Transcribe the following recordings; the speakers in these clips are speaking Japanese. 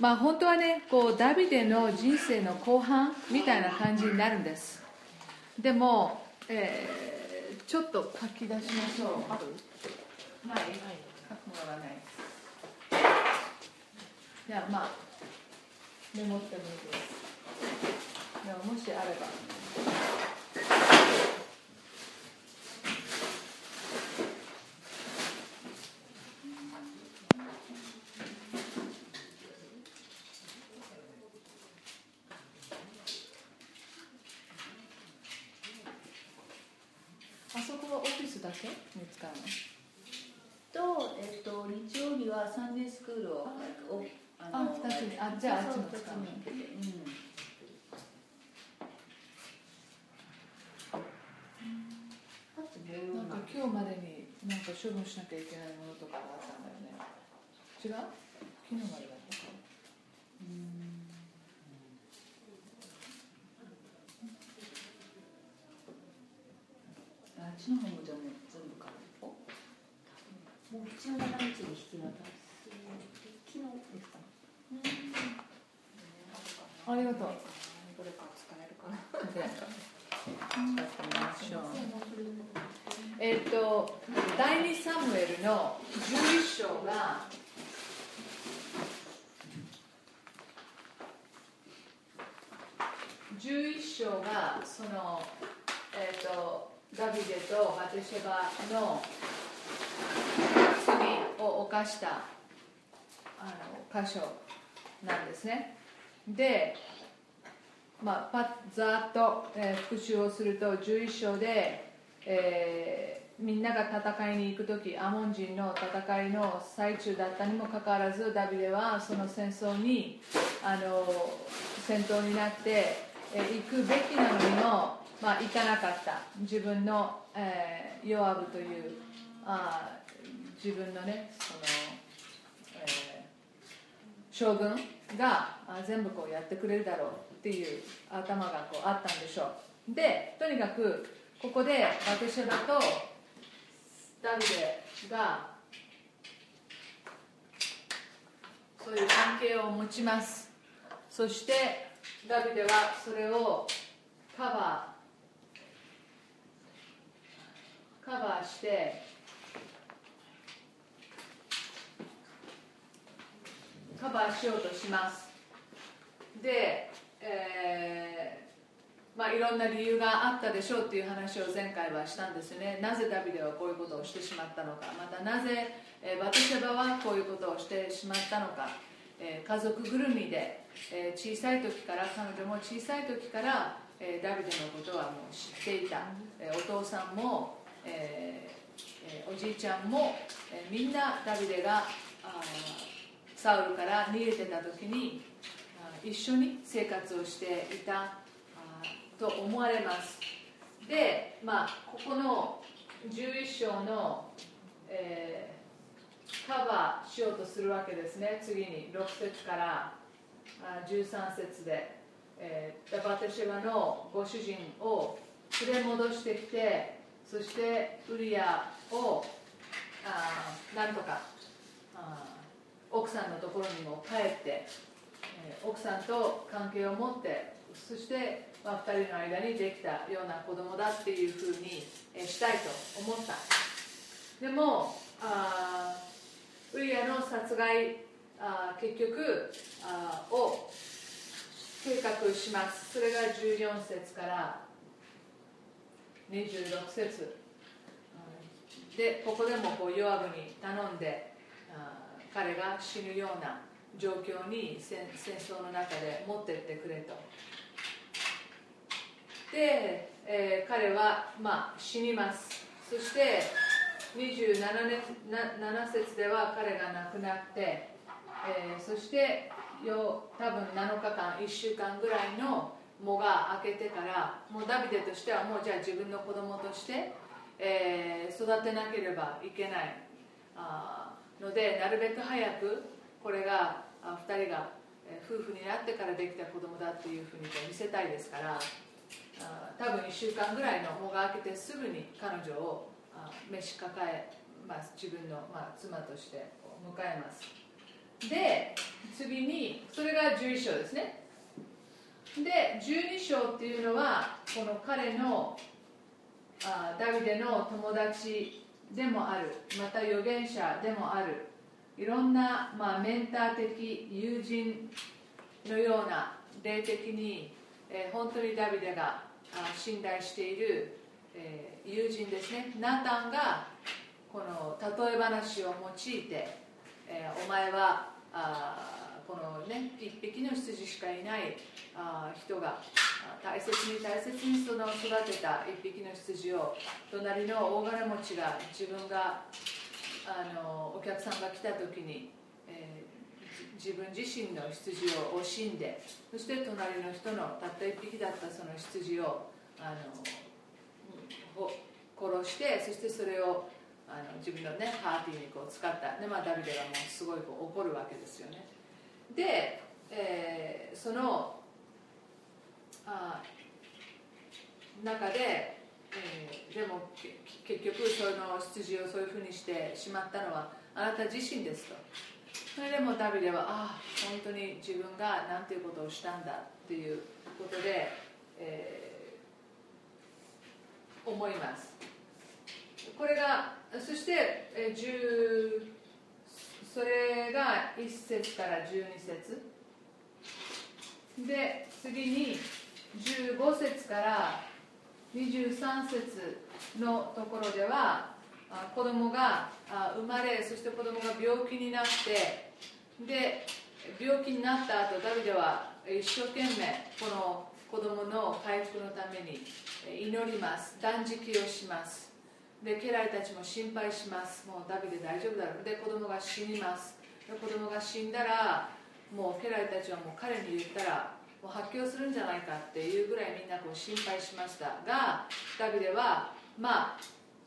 まあ本当はねこうダビデの人生の後半みたいな感じになるんです。でも、えー、ちょっと書き出しましょう。ない、書くものがない。じゃあまあメモってもいいです。でももしあれば。じゃああっちも使う。うん。なんか今日までになんか処分しなきゃいけないものとかがあったんだよね。違う？昨日までだったかうんあっちの方もじゃね全部かもう17日に引き渡す昨日ですかありがとう。どれか使えるかな。えっと、第二サムエルの11章が、11章が、その、えっと、ダビデとバテシェバの罪を犯したあの箇所なんですね。で、まあ、パざっと、えー、復習をすると11章で、えー、みんなが戦いに行く時アモン人の戦いの最中だったにもかかわらずダビデはその戦争にあの戦闘になって、えー、行くべきなのにも、まあ、行かなかった。自分の、えー、ヨアブというあ自分のねその、え、将軍が全部こうやってくれるだろう。っていう頭がこうあったんでしょう。でとにかくここでバテシェバとダビデがそういう関係を持ちます。そしてダビデはそれをカバーカバーしてカバーしようとします。で、えー、まあ、いろんな理由があったでしょうっていう話を前回はしたんですよね。なぜダビデはこういうことをしてしまったのか。またなぜ、え、バテシェバはこういうことをしてしまったのか、え、家族ぐるみで、え小さい時から彼女も小さい時から、えダビデのことはもう知っていた、えお父さんも、えおじいちゃんも、えみんなダビデがサウルから逃げてた時に一緒に生活をしていたと思われます。で、まあ、ここの11章の、えー、カバーしようとするわけですね。次に6節から13節で、えー、ダバテシェバのご主人を連れ戻してきてそしてウリアをあなんとか奥さんのところにも帰って、奥さんと関係を持ってそして、まあ、2人の間にできたような子供だっていうふうに、したいと思った。でもあウリアの殺害あ結局あを計画します。それが14節から26節。でここでもこうヨアブに頼んで彼が死ぬような状況に戦争の中で持ってってくれと。で、えー、彼は、まあ、死にます。そして27年7節では彼が亡くなって、えー、そしてよ多分7日間1週間ぐらいの藻が明けてからもうダビデとしてはもうじゃあ自分の子供として、えー、育てなければいけない。あのでなるべく早くこれがあ2人が夫婦になってからできた子供だっていうふうに見せたいですから多分1週間ぐらいの藻が明けてすぐに彼女を召し抱え、まあ、自分の、まあ、妻として迎えます。で次にそれが11章ですね。で12章っていうのはこの彼のあダビデの友達でもあるまた預言者でもあるいろんな、まあ、メンター的友人のような霊的に、えー、本当にダビデが信頼している、えー、友人ですね。ナタンがこの例え話を用いて、えー、お前はあこのね一匹の羊しかいないあ人が大切に大切にその育てた一匹の羊を隣の大金持ちが自分があのお客さんが来た時に、えー、自分自身の羊を惜しんでそして隣の人のたった一匹だったその羊をあの殺してそしてそれをあの自分のねパーティーにこう使った。で、まあ、ダビデはもうすごいこう怒るわけですよね。で、えー、そのあ中で、えー、でも結局その羊をそういうふうにしてしまったのはあなた自身ですと。それでもダビデはああ本当に自分が何ていうことをしたんだっていうことで、えー、思います。これがそして、えー、それが1節から12節。で次に15節から23節のところでは子供が生まれそして子供が病気になってで病気になった後ダビデは一生懸命この子供の回復のために祈ります。断食をします。で家来たちも心配します。もうダビデ大丈夫だろう。で子供が死にます。で子供が死んだらもう家来たちはもう彼に言ったらもう発狂するんじゃないかっていうぐらいみんなこう心配しましたがダビデはまあ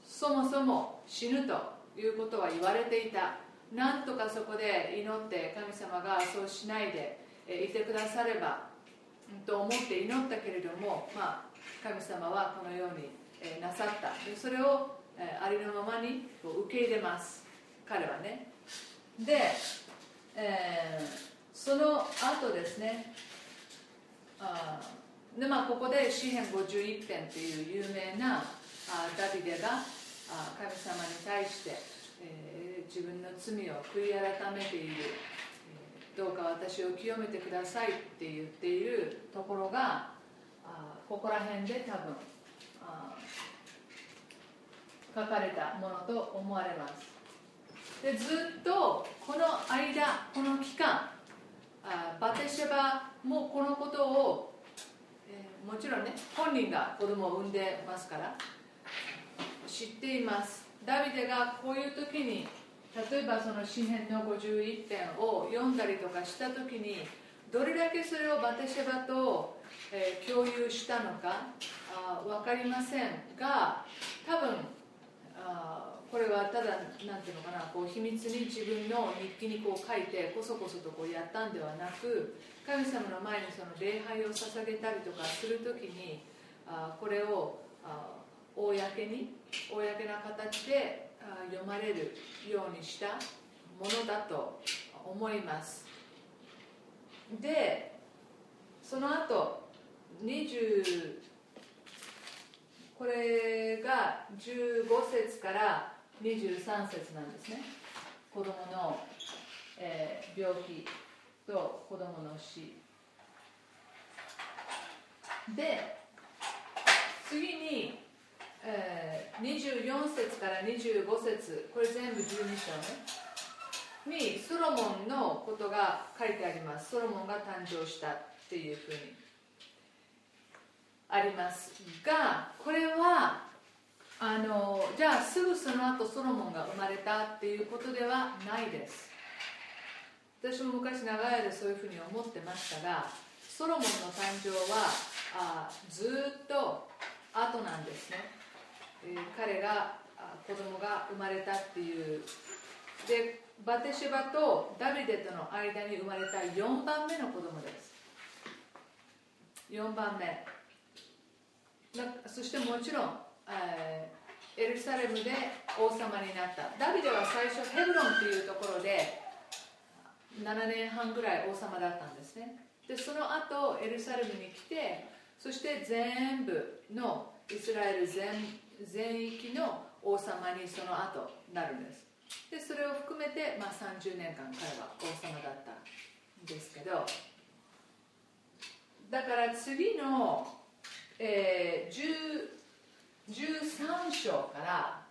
そもそも死ぬということは言われていた。なんとかそこで祈って神様がそうしないでいてくださればと思って祈ったけれども、まあ、神様はこのようになさった。それをありのままに受け入れます。彼はね。で、えー、その後ですねあでまあここで詩篇51編っていう有名なあダビデがあ神様に対して、えー、自分の罪を悔い改めている、えー、どうか私を清めてくださいって言っているところがあここら辺で多分あ書かれたものと思われます。でずっとこの間この期間あバテシェバもうこのことを、えー、もちろんね本人が子供を産んでますから知っています。ダビデがこういう時に例えばその詩篇の51編を読んだりとかした時にどれだけそれをバテシェバと、えー、共有したのかあ分かりませんが多分あこれはただなんていうのかなこう秘密に自分の日記にこう書いてこそこそとこうやったんではなく神様の前にその礼拝を捧げたりとかするときにあこれをあ公に公な形であ読まれるようにしたものだと思います。でその後20これが15節から23節なんですね。子供の、えー、病気と子供の死。で次に、えー、24節から25節。これ全部12章ね。にソロモンのことが書いてあります。ソロモンが誕生したっていうふうにありますがこれはあのじゃあすぐその後ソロモンが生まれたっていうことではないです。私も昔長い間そういうふうに思ってましたがソロモンの誕生はあずっと後なんですね、えー、彼が子供が生まれたっていう。でバテシバとダビデとの間に生まれた4番目の子供です。4番目。そしてもちろんエルサレムで王様になった。ダビデは最初ヘブロンというところで7年半ぐらい王様だったんですね。でその後エルサレムに来てそして全部のイスラエル全全域の王様にその後なるんです。でそれを含めて、まあ、30年間彼は王様だったんですけどだから次の、えー、13章から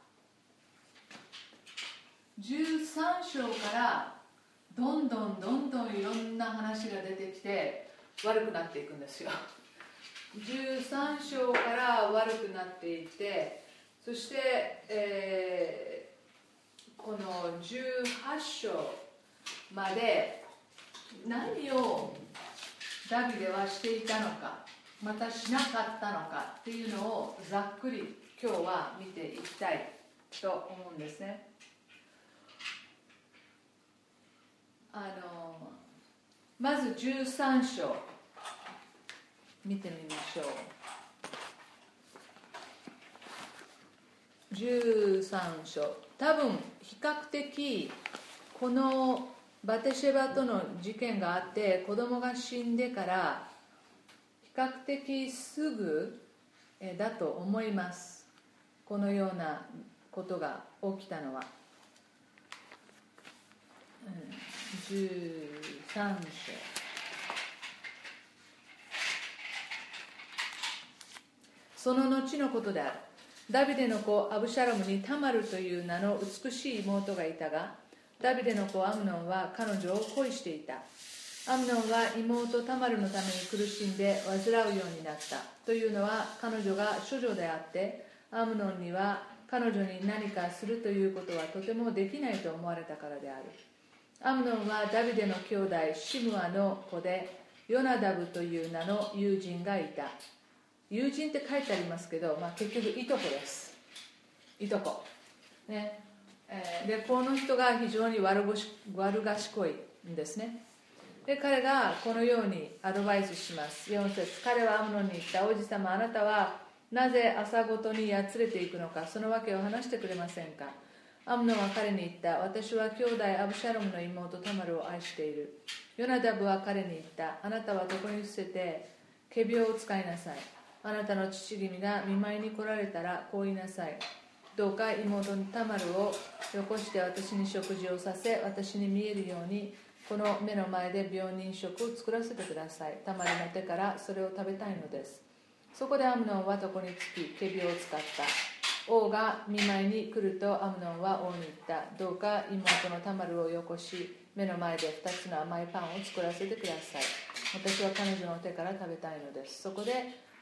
13章からどんどんどんどんいろんな話が出てきて悪くなっていくんですよ。13章から悪くなっていってそして、えー、この18章まで何をダビデはしていたのか。またしなかったのかっていうのをざっくり今日は見ていきたいと思うんですね。あのまず13章見てみましょう。13章。多分比較的このバテシェバとの事件があって子供が死んでから較的すぐだと思います。このようなことが起きたのは、うん、13章。その後のことである。ダビデの子アブシャロムにタマルという名の美しい妹がいたがダビデの子アムノンは彼女を恋していた。アムノンは妹タマルのために苦しんで患うようになったというのは彼女が処女であってアムノンには彼女に何かするということはとてもできないと思われたからである。アムノンはダビデの兄弟シムアの子でヨナダブという名の友人がいた。友人って書いてありますけど、まあ、結局いとこです。いとこ。ね。え、でこの人が非常に悪悪賢いんですね。で彼がこのようにアドバイスします。4節彼はアムノンに言った。王子様あなたはなぜ朝ごとにやつれていくのかその訳を話してくれませんか。アムノは彼に言った。私は兄弟アブシャロムの妹タマルを愛している。ヨナダブは彼に言った。あなたはどこに伏せて仮病を使いなさい。あなたの父君が見舞いに来られたらこう言いなさい。どうか妹のタマルをよこして私に食事をさせ私に見えるようにこの目の前で病人食を作らせてください。タマルの手からそれを食べたいのです。そこでアムノンは床につき仮病を使った。王が見舞いに来るとアムノンは王に言った。どうか妹のタマルをよこし目の前で2つの甘いパンを作らせてください。私は彼女の手から食べたいのです。そこで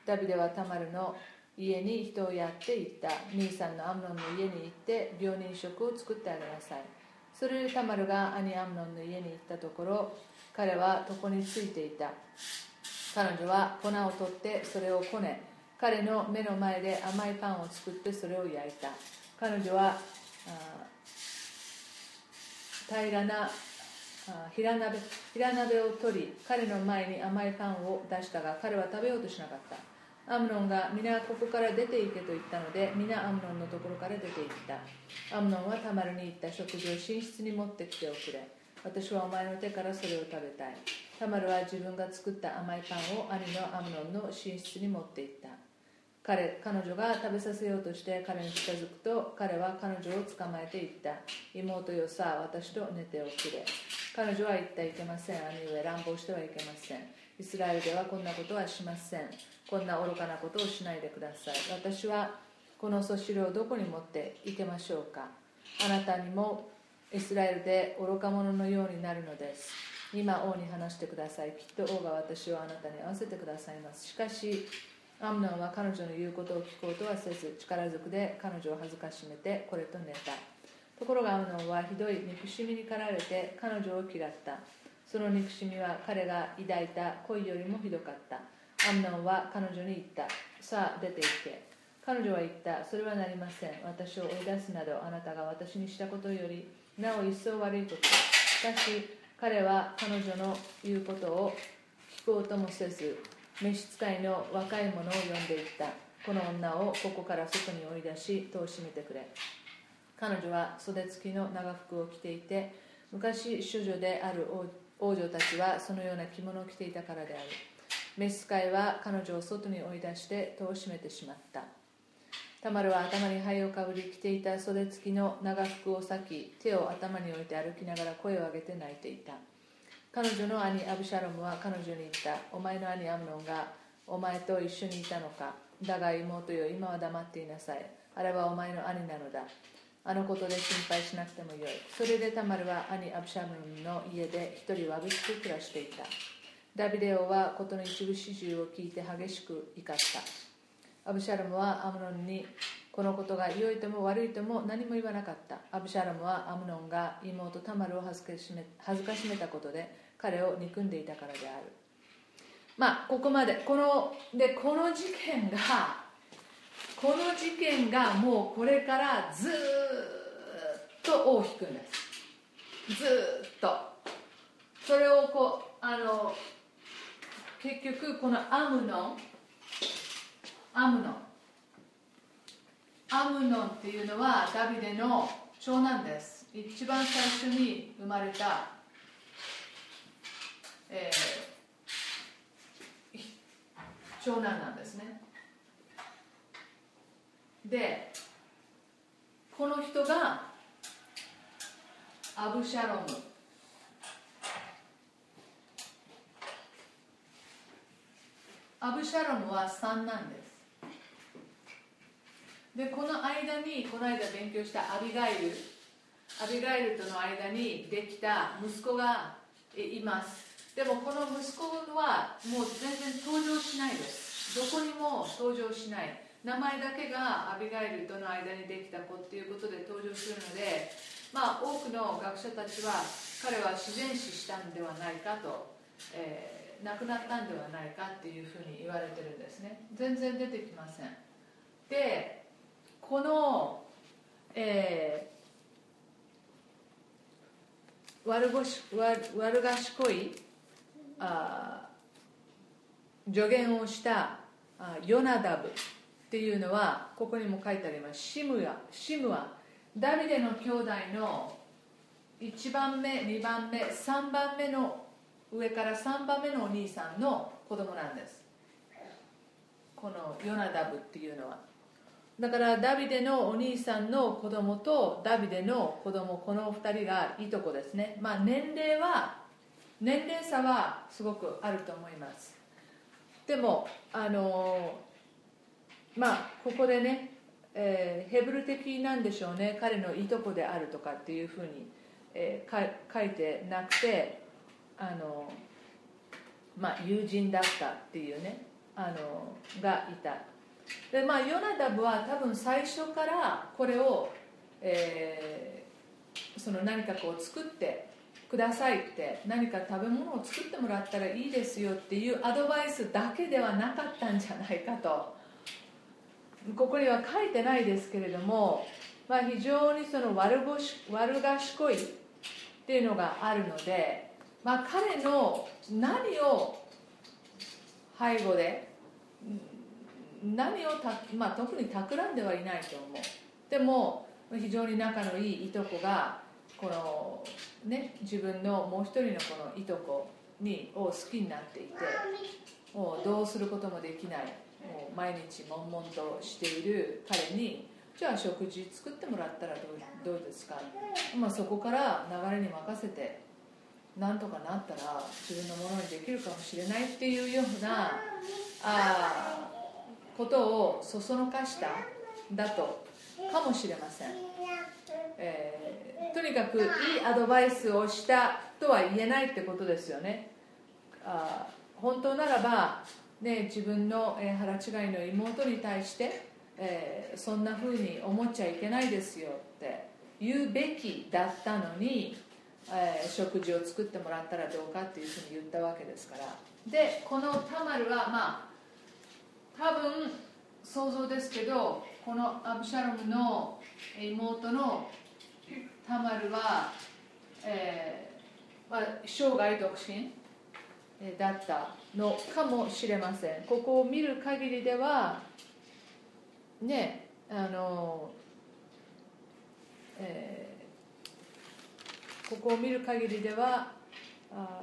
ダビデはタマルの家に人をやって行った。兄さんのアムノンの家に行って病人食を作ってあげなさい。それでタマルが兄アムノンの家に行ったところ彼は床についていた。彼女は粉を取ってそれをこね彼の目の前で甘いパンを作ってそれを焼いた。彼女は平らな平鍋平鍋を取り彼の前に甘いパンを出したが彼は食べようとしなかった。アムノンが皆ここから出て行けと言ったので皆アムノンのところから出て行った。アムノンはタマルに行った食事を寝室に持ってきておくれ。私はお前の手からそれを食べたい。タマルは自分が作った甘いパンを兄のアムノンの寝室に持って行った。彼彼女が食べさせようとして彼に近づくと彼は彼女を捕まえていった。妹よさあ私と寝ておくれ。彼女は言ったいけません。兄上乱暴してはいけません。イスラエルではこんなことはしません。こんな愚かなことをしないでください。私はこのそしりをどこに持って行けましょうか。あなたにもイスラエルで愚か者のようになるのです。今王に話してください。きっと王が私をあなたに合わせてくださいます。しかしアムノンは彼女の言うことを聞こうとはせず力ずくで彼女を恥ずかしめてこれと寝た。ところがアムノンはひどい憎しみに駆られて彼女を嫌った。その憎しみは彼が抱いた恋よりもひどかった。アムノンは彼女に言った。さあ出て行け。彼女は言った。それはなりません。私を追い出すなどあなたが私にしたことよりなお一層悪いこと。しかし彼は彼女の言うことを聞こうともせず召使いの若い者を呼んでいった。この女をここから外に追い出し戸を閉めてくれ。彼女は袖付きの長服を着ていて昔処女である王女たちはそのような着物を着ていたからである。召使いは彼女を外に追い出して戸を閉めてしまった。タマルは頭に灰をかぶり着ていた袖付きの長服を裂き手を頭に置いて歩きながら声を上げて泣いていた。彼女の兄アブシャロムは彼女に言った。お前の兄アムノンがお前と一緒にいたのか。だが妹よ今は黙っていなさい。あれはお前の兄なのだ。あのことで心配しなくてもよい。それでタマルは兄アブシャロムの家で一人わびしく暮らしていた。ダビデ王は事の一部始終を聞いて激しく怒った。アブシャロムはアムノンにこのことが良いとも悪いとも何も言わなかった。アブシャロムはアムノンが妹タマルを恥ずかしめ恥ずかしめたことで彼を憎んでいたからである。まあここまで。このでこの事件がこの事件がもうこれからずっと尾を引くんです。ずっと。それをこうあの結局このアムノンアムノン。アムノンっていうのはダビデの長男です。一番最初に生まれた、えー、長男なんですね。でこの人がアブシャロム。アブシャロムは3なんです。でこの間にこの間勉強したアビガイル。アビガイルとの間にできた息子がいます。でもこの息子はもう全然登場しないです。どこにも登場しない。名前だけがアビガイルとの間にできた子っていうことで登場するのでまあ多くの学者たちは彼は自然死したんではないかと、えー亡くなったんではないかっていうふうに言われてるんですね。全然出てきません。でこの、えー、悪ごし悪悪賢いあ助言をしたあヨナダブっていうのはここにも書いてあります。シムヤシムはダビデの兄弟の1番目2番目3番目の上から3番目のお兄さんの子供なんです。このヨナダブっていうのは。だからダビデのお兄さんの子供とダビデの子供この2人がいとこですね。まあ年齢は年齢差はすごくあると思います。でもあのまあここでね、えー、ヘブル的なんでしょうね。彼のいとこであるとかっていうふうに、えー、書いてなくてあの、まあ、友人だったっていうねあのがいた。でまあヨナダブは多分最初からこれを、えー、その何かこう作ってくださいって何か食べ物を作ってもらったらいいですよっていうアドバイスだけではなかったんじゃないかと。ここには書いてないですけれども、まあ、非常にその悪し悪賢いっていうのがあるのでまあ、彼の何を背後で何をた、まあ、特に企んではいないと思う。でも非常に仲のいいいとこがこの、ね、自分のもう一人のこのいとこにを好きになっていてもうどうすることもできないもう毎日悶々としている彼にじゃあ食事作ってもらったらどうどうですか、まあ、そこから流れに任せてなんとかなったら自分のものにできるかもしれないっていうようなあことをそそのかしただとかもしれません、えー、とにかくいいアドバイスをしたとは言えないってことですよね。あ本当ならば、ね、自分の、え腹違いの妹に対して、えー、そんなふうに思っちゃいけないですよって言うべきだったのにえー、食事を作ってもらったらどうかっていうふうに言ったわけですから。でこのタマルはまあ多分想像ですけどこのアブシャロムの妹のタマルは、えーまあ、生涯独身だったのかもしれません。ここを見る限りではねあの、えーここを見る限りではあ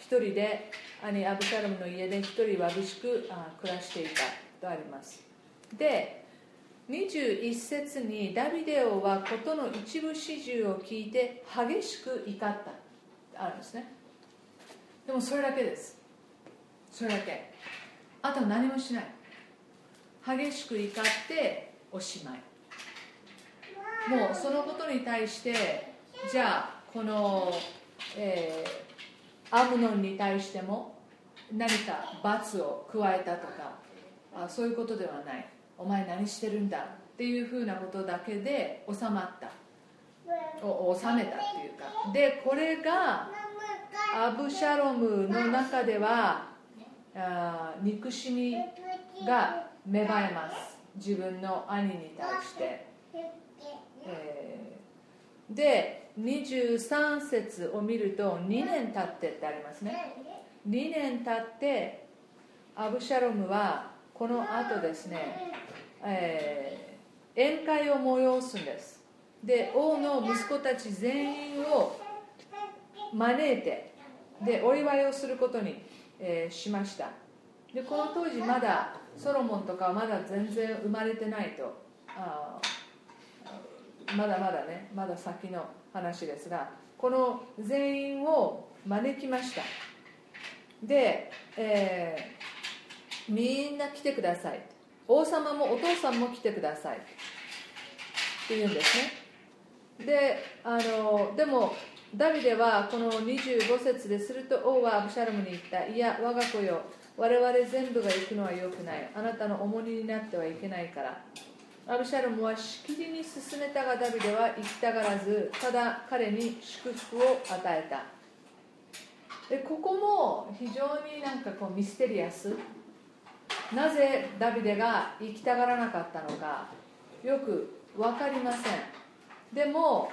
一人で兄アブシャロムの家で一人わびしく暮らしていたとあります。で21節にダビデ王は事の一部始終を聞いて激しく怒った。あるんですね。でもそれだけです。それだけ。あとは何もしない。激しく怒っておしまい。もうそのことに対してじゃあこの、えー、アムノンに対しても何か罰を加えたとかあそういうことではない。お前何してるんだっていうふうなことだけで収まった。を収めたっていうか。でこれがアブシャロムの中ではあ憎しみが芽生えます。自分の兄に対して、えー、で23節を見ると2年経ってってありますね。2年経ってアブシャロムはこの後ですね、えー、宴会を催すんです。で王の息子たち全員を招いてでお祝いをすることに、えー、しました。でこの当時まだソロモンとかはまだ全然生まれてないとあまだまだねまだ先の話ですがこの全員を招きました。で、えー、みんな来てください。王様もお父さんも来てください。って言うんですね。であのでもダビデはこの25節ですると王はアブシャロムに言った。いや我が子よ。我々全部が行くのは良くない。あなたの重荷になってはいけないから。アブシャロムはしきりに進めたがダビデは行きたがらずただ彼に祝福を与えた。でここも非常になんかこうミステリアス。なぜダビデが行きたがらなかったのかよく分かりません。でも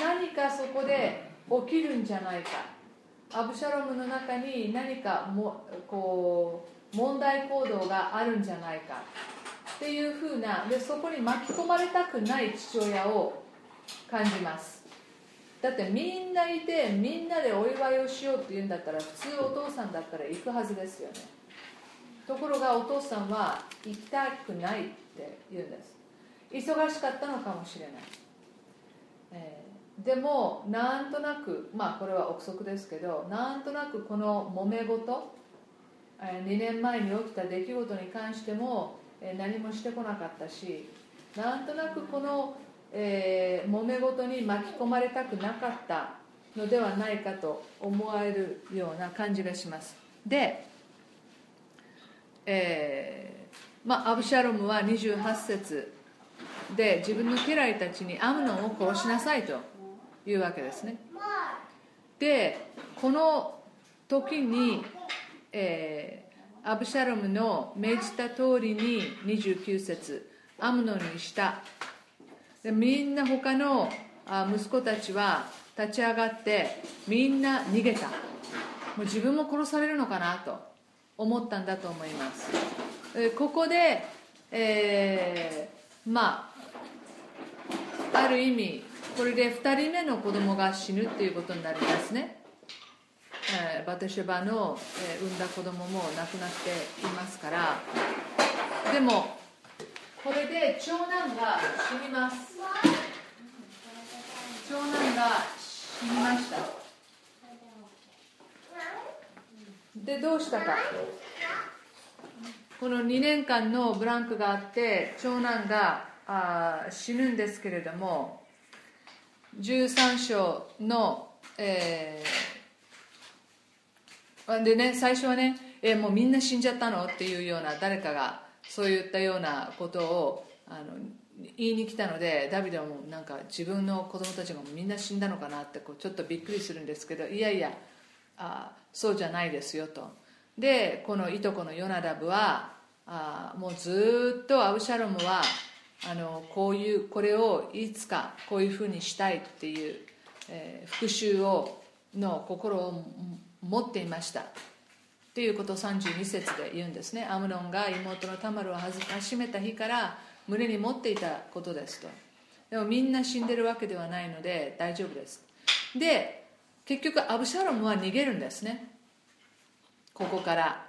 何かそこで起きるんじゃないか。アブシャロムの中に何かもこう問題行動があるんじゃないか。っていうふうなでそこに巻き込まれたくない父親を感じます。だってみんないてみんなでお祝いをしようって言うんだったら普通お父さんだったら行くはずですよね。ところがお父さんは行きたくないって言うんです。忙しかったのかもしれない、えーでもなんとなくまあこれは憶測ですけどなんとなくこの揉め事2年前に起きた出来事に関しても何もしてこなかったしなんとなくこの、えー、揉め事に巻き込まれたくなかったのではないかと思われるような感じがします。で、えーまあ、アブシャロムは28節で自分の家来たちにアムノンを殺しなさいというわけですね。でこの時に、えー、アブシャロムの命じた通りに29節アムノにした。でみんな他の息子たちは立ち上がってみんな逃げた。もう自分も殺されるのかなと思ったんだと思います。ここで、えー、まあある意味これで2人目の子供が死ぬっていうことになりますね、バテシェバの、産んだ子供も亡くなっていますから。でもこれで長男が死にます。長男が死にました。でどうしたか。この2年間のブランクがあって長男があ死ぬんですけれども13章の、えー、でね最初はね、えー、もうみんな死んじゃったのっていうような誰かがそういったようなことをあの言いに来たのでダビデはもうなんか自分の子供たちがみんな死んだのかなってこうちょっとびっくりするんですけどいやいやあそうじゃないですよと。でこのいとこのヨナダブはあもうずっとアブシャロムはあのこういうこれをいつかこういうふうにしたいっていう、えー、復讐をの心を持っていました。っていうことを32節で言うんですね。アムノンが妹のタマルを始めた日から胸に持っていたことですと。でもみんな死んでるわけではないので大丈夫です。で結局アブシャロムは逃げるんですね。ここから。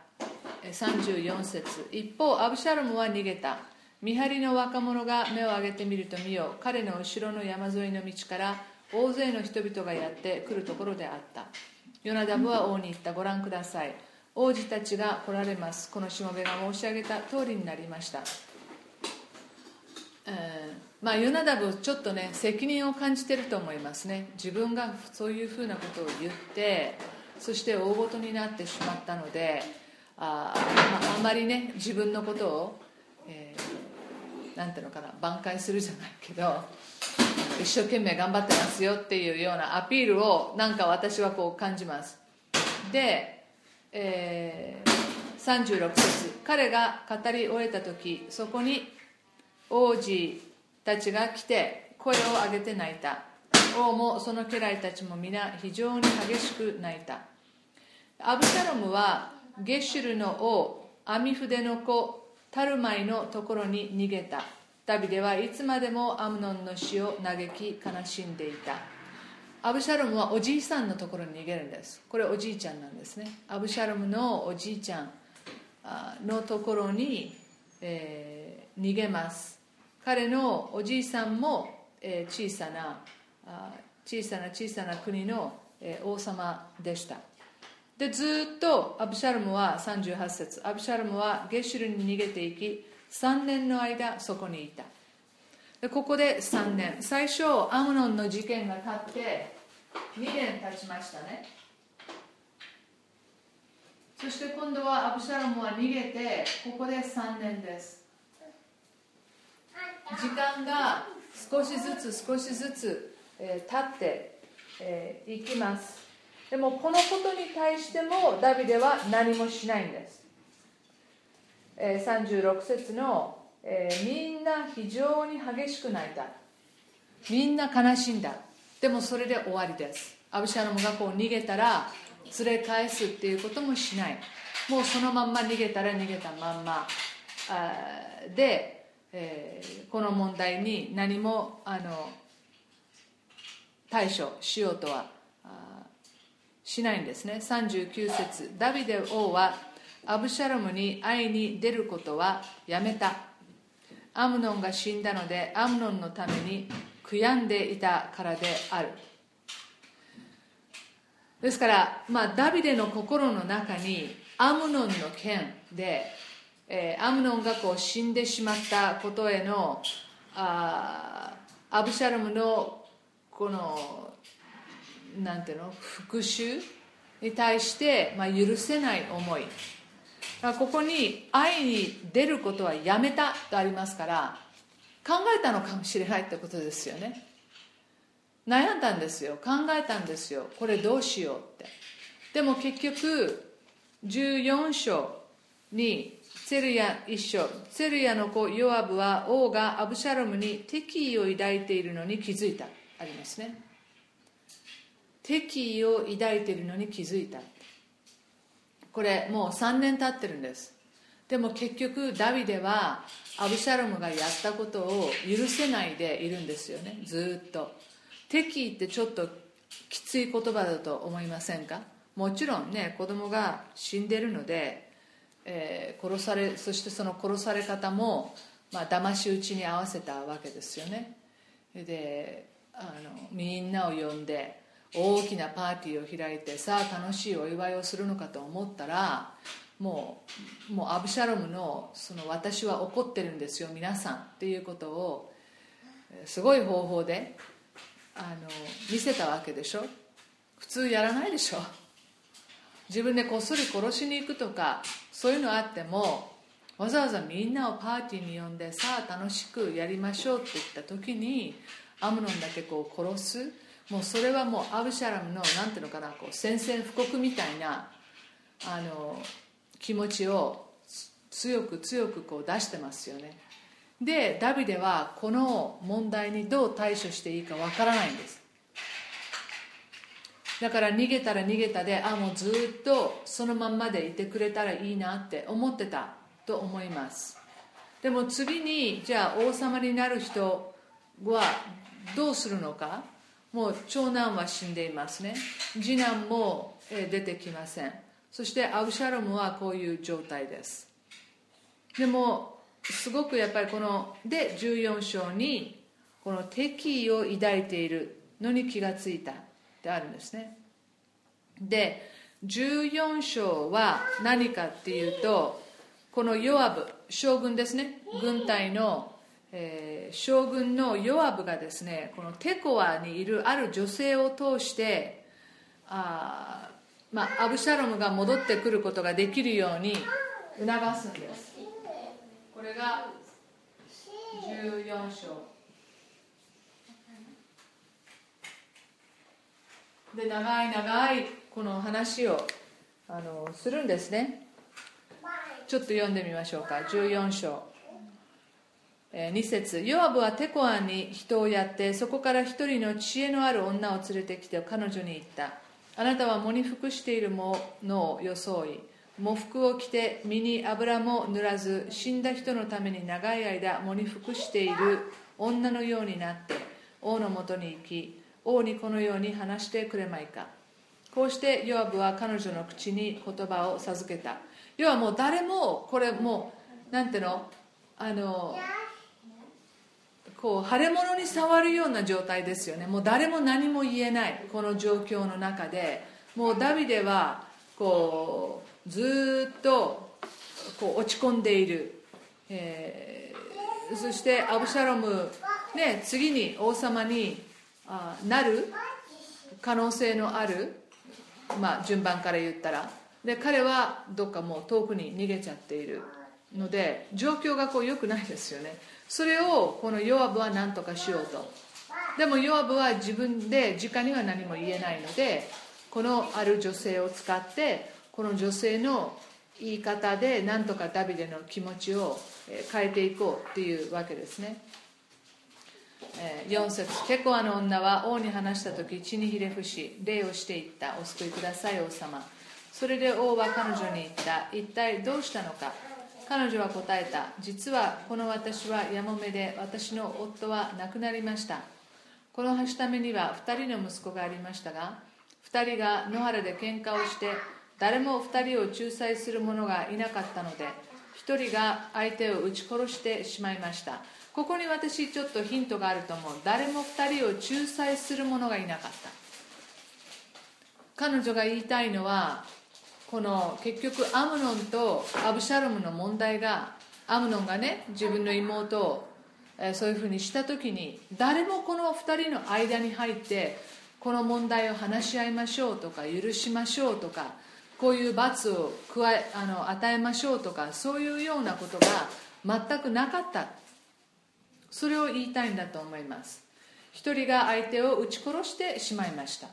34節。一方アブシャロムは逃げた。見張りの若者が目を上げてみると見よ彼の後ろの山沿いの道から大勢の人々がやってくるところであった。ヨナダブは王に言った。ご覧ください。王子たちが来られます。このしもべが申し上げた通りになりました、えー、まあヨナダブちょっとね責任を感じてると思いますね。自分がそういうふうなことを言ってそして大ごとになってしまったのであ,、まあ、あまりね自分のことを、えー、なんていうのかな挽回するじゃないけど一生懸命頑張ってますよっていうようなアピールをなんか私はこう感じます。で、えー、36節。彼が語り終えた時そこに王子たちが来て声を上げて泣いた。王もその家来たちも皆非常に激しく泣いた。アブシャロムはゲシュルの王アミフデの子タルマイのところに逃げた。ダビデはいつまでもアムノンの死を嘆き悲しんでいた。アブシャロムはおじいさんのところに逃げるんです。これおじいちゃんなんですね。アブシャロムのおじいちゃんのところに、えー、逃げます。彼のおじいさんも、えー、小さな小さな小さな国の、えー、王様でした。でずっとアブシャロムは38節。アブシャロムはゲシュルに逃げていき3年の間そこにいた。でここで3年。最初アムノンの事件が経って2年経ちましたね。そして今度はアブシャロムは逃げてここで3年です。時間が少しずつ少しずつ、えー、経って、えー、いきます。でもこのことに対してもダビデは何もしないんです。え36節の、え、みんな非常に激しく泣いた。みんな悲しんだ。でもそれで終わりです。アブシャロムがこう逃げたら連れ返すっていうこともしない。もうそのまんま逃げたら逃げたまんま。で、えー、この問題に何もあの対処しようとはしないんですね。39節。ダビデ王はアブシャロムに会いに出ることはやめた。アムノンが死んだのでアムノンのために悔やんでいたからである。ですから、まあ、ダビデの心の中にアムノンの件で、えー、アムノンがこう死んでしまったことへのあアブシャロムのこのなんていうの復讐に対して、まあ、許せない思い。ここに愛に出ることはやめたとありますから考えたのかもしれないってことですよね。悩んだんですよ。考えたんですよ。これどうしようって。でも結局14章にセルヤ一章。セルヤの子ヨアブは王がアブシャロムに敵意を抱いているのに気づいた。ありますね。敵意を抱いているのに気づいた。これもう3年経ってるんです。でも結局ダビデはアブシャロムがやったことを許せないでいるんですよね。ずっと。敵意ってちょっときつい言葉だと思いませんか？もちろんね子供が死んでるので、えー、殺されそしてその殺され方も、まあ騙し討ちに合わせたわけですよね。であのみんなを呼んで大きなパーティーを開いてさあ楽しいお祝いをするのかと思ったらもうもうアブシャロムのその私は怒ってるんですよ皆さんっていうことをすごい方法であの見せたわけでしょ。普通やらないでしょ。自分でこっそり殺しに行くとかそういうのあってもわざわざみんなをパーティーに呼んでさあ楽しくやりましょうって言った時にアムノンだけこう殺す。もうそれはもうアブシャラムの何ていうのかなこう宣戦布告みたいなあの気持ちを強く強くこう出してますよね。でダビデはこの問題にどう対処していいかわからないんです。だから逃げたら逃げたであもうずっとそのまんまでいてくれたらいいなって思ってたと思います。でも次にじゃあ王様になる人はどうするのか？もう長男は死んでいますね。次男も出てきません。そしてアブシャロムはこういう状態です。でもすごくやっぱりこので14章にこの敵意を抱いているのに気がついたってあるんですね。で14章は何かっていうとこのヨアブ将軍ですね。軍隊の、えー、将軍のヨアブがですねこのテコアにいるある女性を通してあ、まあ、アブシャロムが戻ってくることができるように促すんです。これが14章。で長い長いこの話をあのするんですね。ちょっと読んでみましょうか。14章。2節ヨアブはテコアンに人をやってそこから一人の知恵のある女を連れてきて彼女に言った。あなたは喪に服しているものを装い喪服を着て身に油も塗らず死んだ人のために長い間喪に服している女のようになって王のもとに行き王にこのように話してくれまいか。こうしてヨアブは彼女の口に言葉を授けた。要はもう誰もこれもうなんていうの？あのこう腫れ物に触るような状態ですよね。もう誰も何も言えない。この状況の中で。もうダビデはこうずっとこう落ち込んでいる、えー、そしてアブシャロム、ね、次に王様にあなる。可能性のある、まあ、順番から言ったら。で彼はどっかもう遠くに逃げちゃっているので状況がこう良くないですよね。それをこのヨアブは何とかしようと。でもヨアブは自分で直には何も言えないのでこのある女性を使ってこの女性の言い方で何とかダビデの気持ちを変えていこうっていうわけですね。4節。テコアの女は王に話した時血にひれ伏し礼をしていった。お救いください王様。それで王は彼女に言った。一体どうしたのか。彼女は答えた。実はこの私はやもめで私の夫は亡くなりました。この橋ためには2人の息子がありましたが2人が野原で喧嘩をして誰も2人を仲裁する者がいなかったので1人が相手を撃ち殺してしまいました。ここに私ちょっとヒントがあると思う。誰も2人を仲裁する者がいなかった。彼女が言いたいのはこの結局アムノンとアブシャロムの問題がアムノンがね自分の妹をそういうふうにした時に誰もこの2人の間に入ってこの問題を話し合いましょうとか許しましょうとかこういう罰を加えあの与えましょうとかそういうようなことが全くなかった。それを言いたいんだと思います。一人が相手を撃ち殺してしまいました。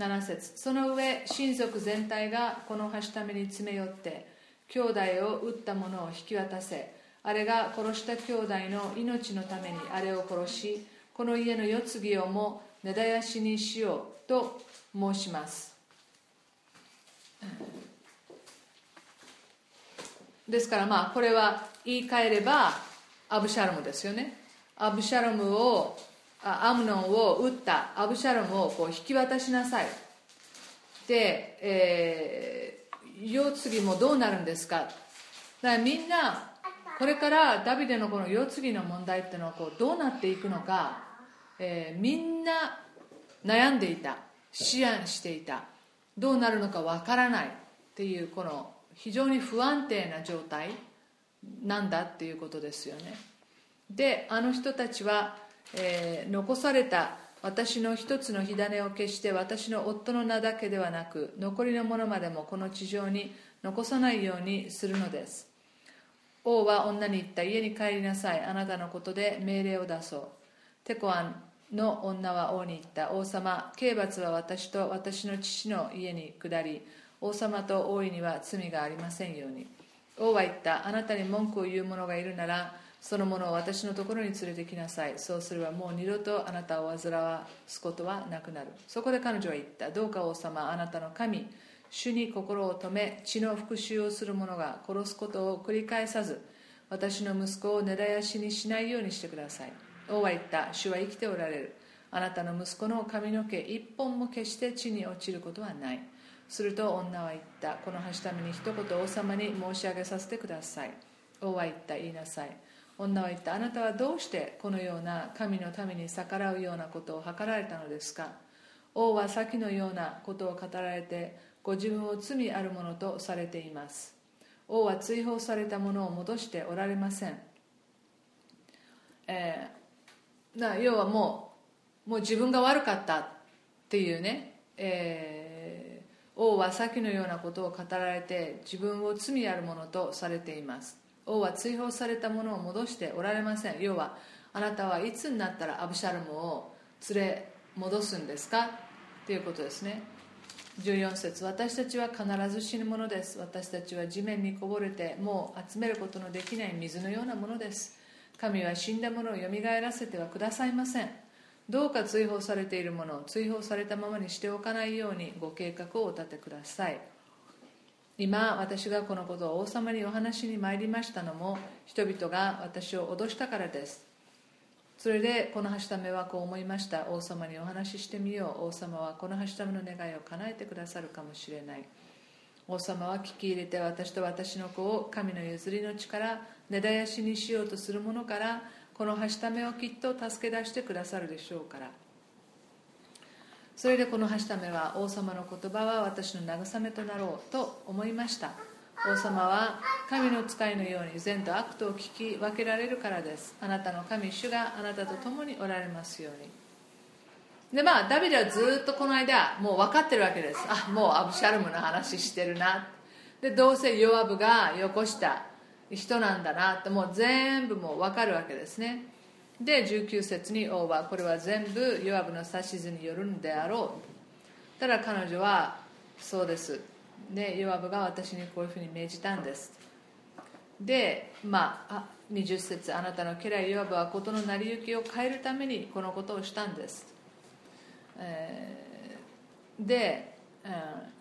7節。その上親族全体がこのはしために詰め寄って兄弟を撃った者を引き渡せ。あれが殺した兄弟の命のためにあれを殺しこの家の世継ぎをも根絶やしにしようと申します。ですからまあこれは言い換えればアブシャロムですよね。アブシャロムをアムノンを撃ったアブシャロムをこう引き渡しなさい。で、えー、世継ぎもどうなるんですか？だからみんなこれからダビデのこの世継ぎの問題っていうのはこうどうなっていくのか、えー、みんな悩んでいた。思案していた。どうなるのかわからないっていうこの非常に不安定な状態なんだっていうことですよね。であの人たちはえー、残された私の一つの火種を消して私の夫の名だけではなく残りのものまでもこの地上に残さないようにするのです。王は女に言った家に帰りなさい。あなたのことで命令を出そう。テコアンの女は王に言った。王様刑罰は私と私の父の家に下り。王様と王位には罪がありませんように。王は言った。あなたに文句を言う者がいるならそのものを私のところに連れてきなさい。そうすればもう二度とあなたを煩わすことはなくなる。そこで彼女は言った。どうか王様あなたの神主に心を止め血の復讐をする者が殺すことを繰り返さず私の息子を根絶やしにしないようにしてください。王は言った。主は生きておられる。あなたの息子の髪の毛一本も決して地に落ちることはない。すると女は言った。この橋ために一言王様に申し上げさせてください。王は言った。言いなさい。女は言ったあなたはどうしてこのような神のために逆らうようなことを図られたのですか？王は先のようなことを語られてご自分を罪あるものとされています。王は追放されたものを戻しておられません、えー、な要はもうもう自分が悪かったっていうね、えー、王は先のようなことを語られて自分を罪あるものとされています。王は追放されたものを戻しておられません。要はあなたはいつになったらアブシャルムを連れ戻すんですか？ということですね。14節私たちは必ず死ぬものです。私たちは地面にこぼれてもう集めることのできない水のようなものです。神は死んだものをよみがえらせてはくださいません。どうか追放されているものを追放されたままにしておかないようにご計画をお立てください。今私がこのことを王様にお話に参りましたのも人々が私を脅したからです。それでこのはしためはこう思いました。王様にお話ししてみよう。王様はこのはしための願いを叶えてくださるかもしれない。王様は聞き入れて私と私の子を神の譲りの力根絶やしにしようとする者からこのはしためをきっと助け出してくださるでしょうから。それでこのはしためは王様の言葉は私の慰めとなろうと思いました。王様は神の使いのように善と悪とを聞き分けられるからです。あなたの神主があなたと共におられますように。でまあダビデはずっとこの間もう分かってるわけです。あもうアブシャルムの話してるな。でどうせヨアブがよこした人なんだなってもう全部もう分かるわけですね。で19節に王はこれは全部ヨアブの指図によるんであろう。ただ彼女はそうです。でヨアブが私にこういうふうに命じたんです。でまあ20節あなたの家来ヨアブは事の成り行きを変えるためにこのことをしたんです、えー、で、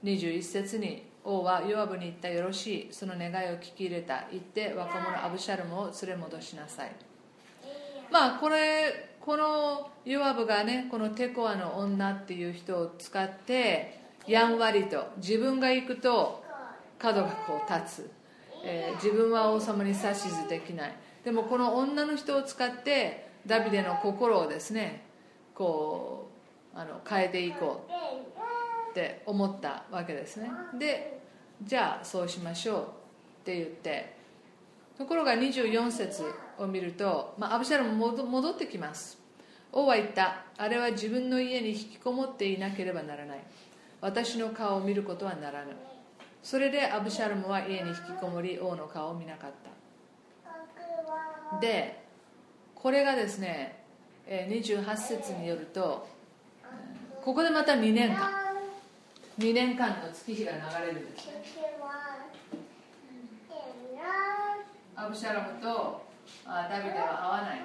21節に王はヨアブに言ったよろしいその願いを聞き入れた。言って若者アブシャルムを連れ戻しなさい。まあこれこのヨアブがねこのテコアの女っていう人を使ってやんわりと自分が行くと角がこう立つ、えー、自分は王様に指図できない。でもこの女の人を使ってダビデの心をですねこうあの変えていこうって思ったわけですね。でじゃあそうしましょうって言ってところが24節を見ると、まあ、アブシャロム戻ってきます。王は言った。あれは自分の家に引きこもっていなければならない。私の顔を見ることはならぬ。それでアブシャルムは家に引きこもり王の顔を見なかった。でこれがですね28節によるとここでまた2年間。2年間の月日が流れるんです。ねアブシャラムとダビデは会わない。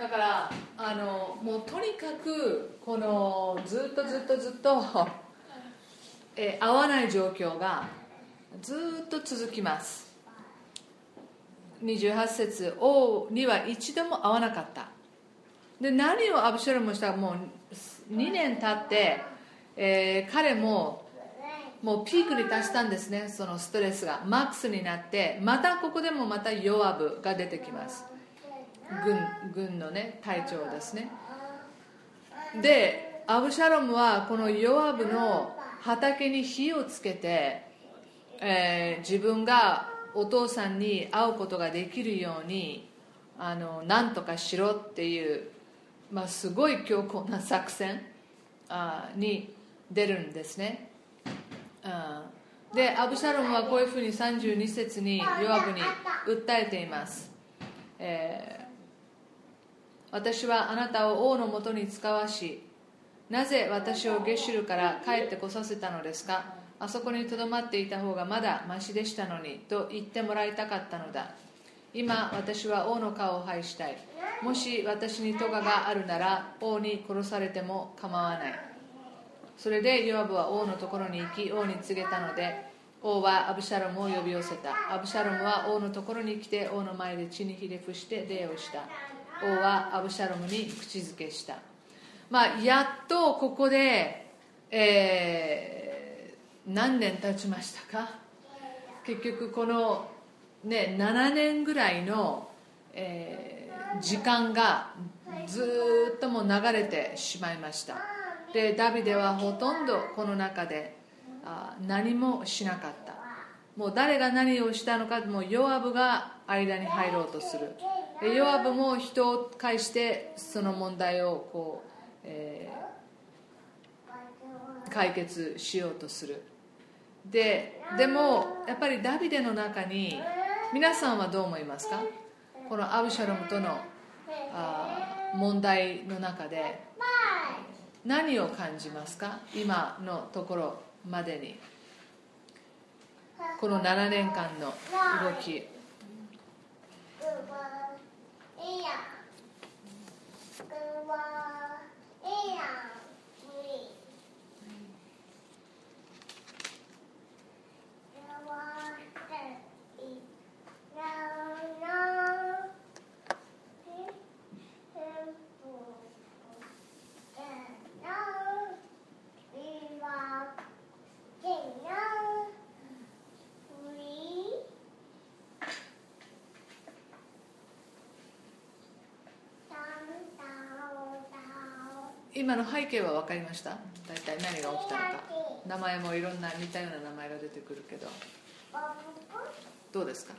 だからあのもうとにかくこのずっとずっとずっと、え合わない状況がずっと続きます。28節王には一度も会わなかった。で何をアブシャロムしたかもう2年経って、えー、彼ももうピークに達したんですねそのストレスが。マックスになってまたここでもまたヨアブが出てきます。軍軍のね隊長ですね。でアブシャロムはこのヨアブの畑に火をつけて、えー、自分がお父さんに会うことができるようにあの何とかしろっていう、まあ、すごい強硬な作戦あに出るんですね。でアブシャロムはこういうふうに32節にヨアブに訴えています、えー私はあなたを王のもとに使わしなぜ私をゲシュルから帰ってこさせたのですか？あそこにとどまっていた方がまだましでしたのにと言ってもらいたかったのだ。今私は王の顔を拝したい。もし私に咎があるなら王に殺されても構わない。それでヨアブは王のところに行き王に告げたので王はアブシャロムを呼び寄せた。アブシャロムは王のところに来て王の前で血にひれ伏して礼をした。王はアブシャロムに口づけした。まあやっとここで、えー何年経ちましたか？結局この、ね、7年ぐらいの、えー時間がずっともう流れてしまいました。でダビデはほとんどこの中であ何もしなかった。もう誰が何をしたのかもうヨアブが間に入ろうとする。でヨアブも人を介してその問題をこう、えー解決しようとする。ででもやっぱりダビデの中に皆さんはどう思いますか？このアブシャロムとのあ問題の中で何を感じますか？今のところまでに。この7年間の動き。今の背景は分かりました？大体何が起きたのか。名前もいろんな似たような名前が出てくるけど。どうですか？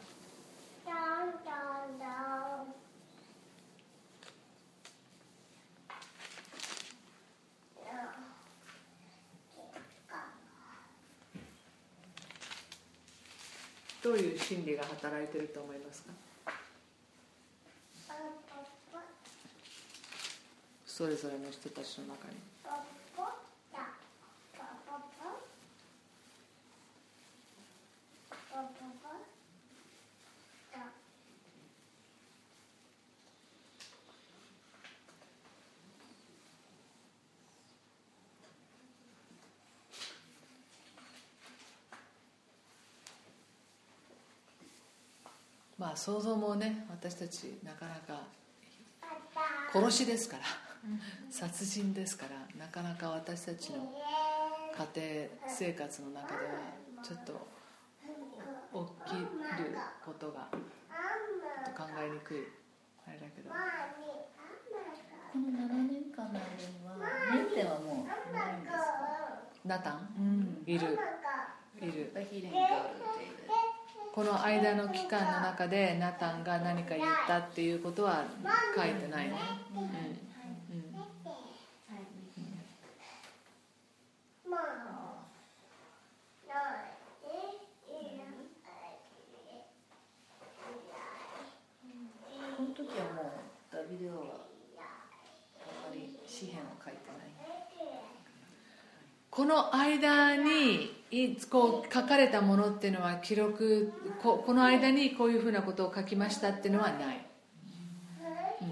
どういう心理が働いてると思いますか？それぞれの人たちの中に。まあ想像もね私たちなかなか殺しですから。殺人ですからなかなか私たちの家庭生活の中ではちょっと起きることが考えにくい。あれだけど。この7年間の間にはメンテはもういないんですか？ナタン？うん。いる。いる。この間の期間の中でナタンが何か言ったっていうことは書いてないね、うんうん、この時はもうダビデ王はあまり詩篇を書いてないこの間にこう書かれたものっていうのは記録ここの間にこういうふうなことを書きましたっていうのはない、う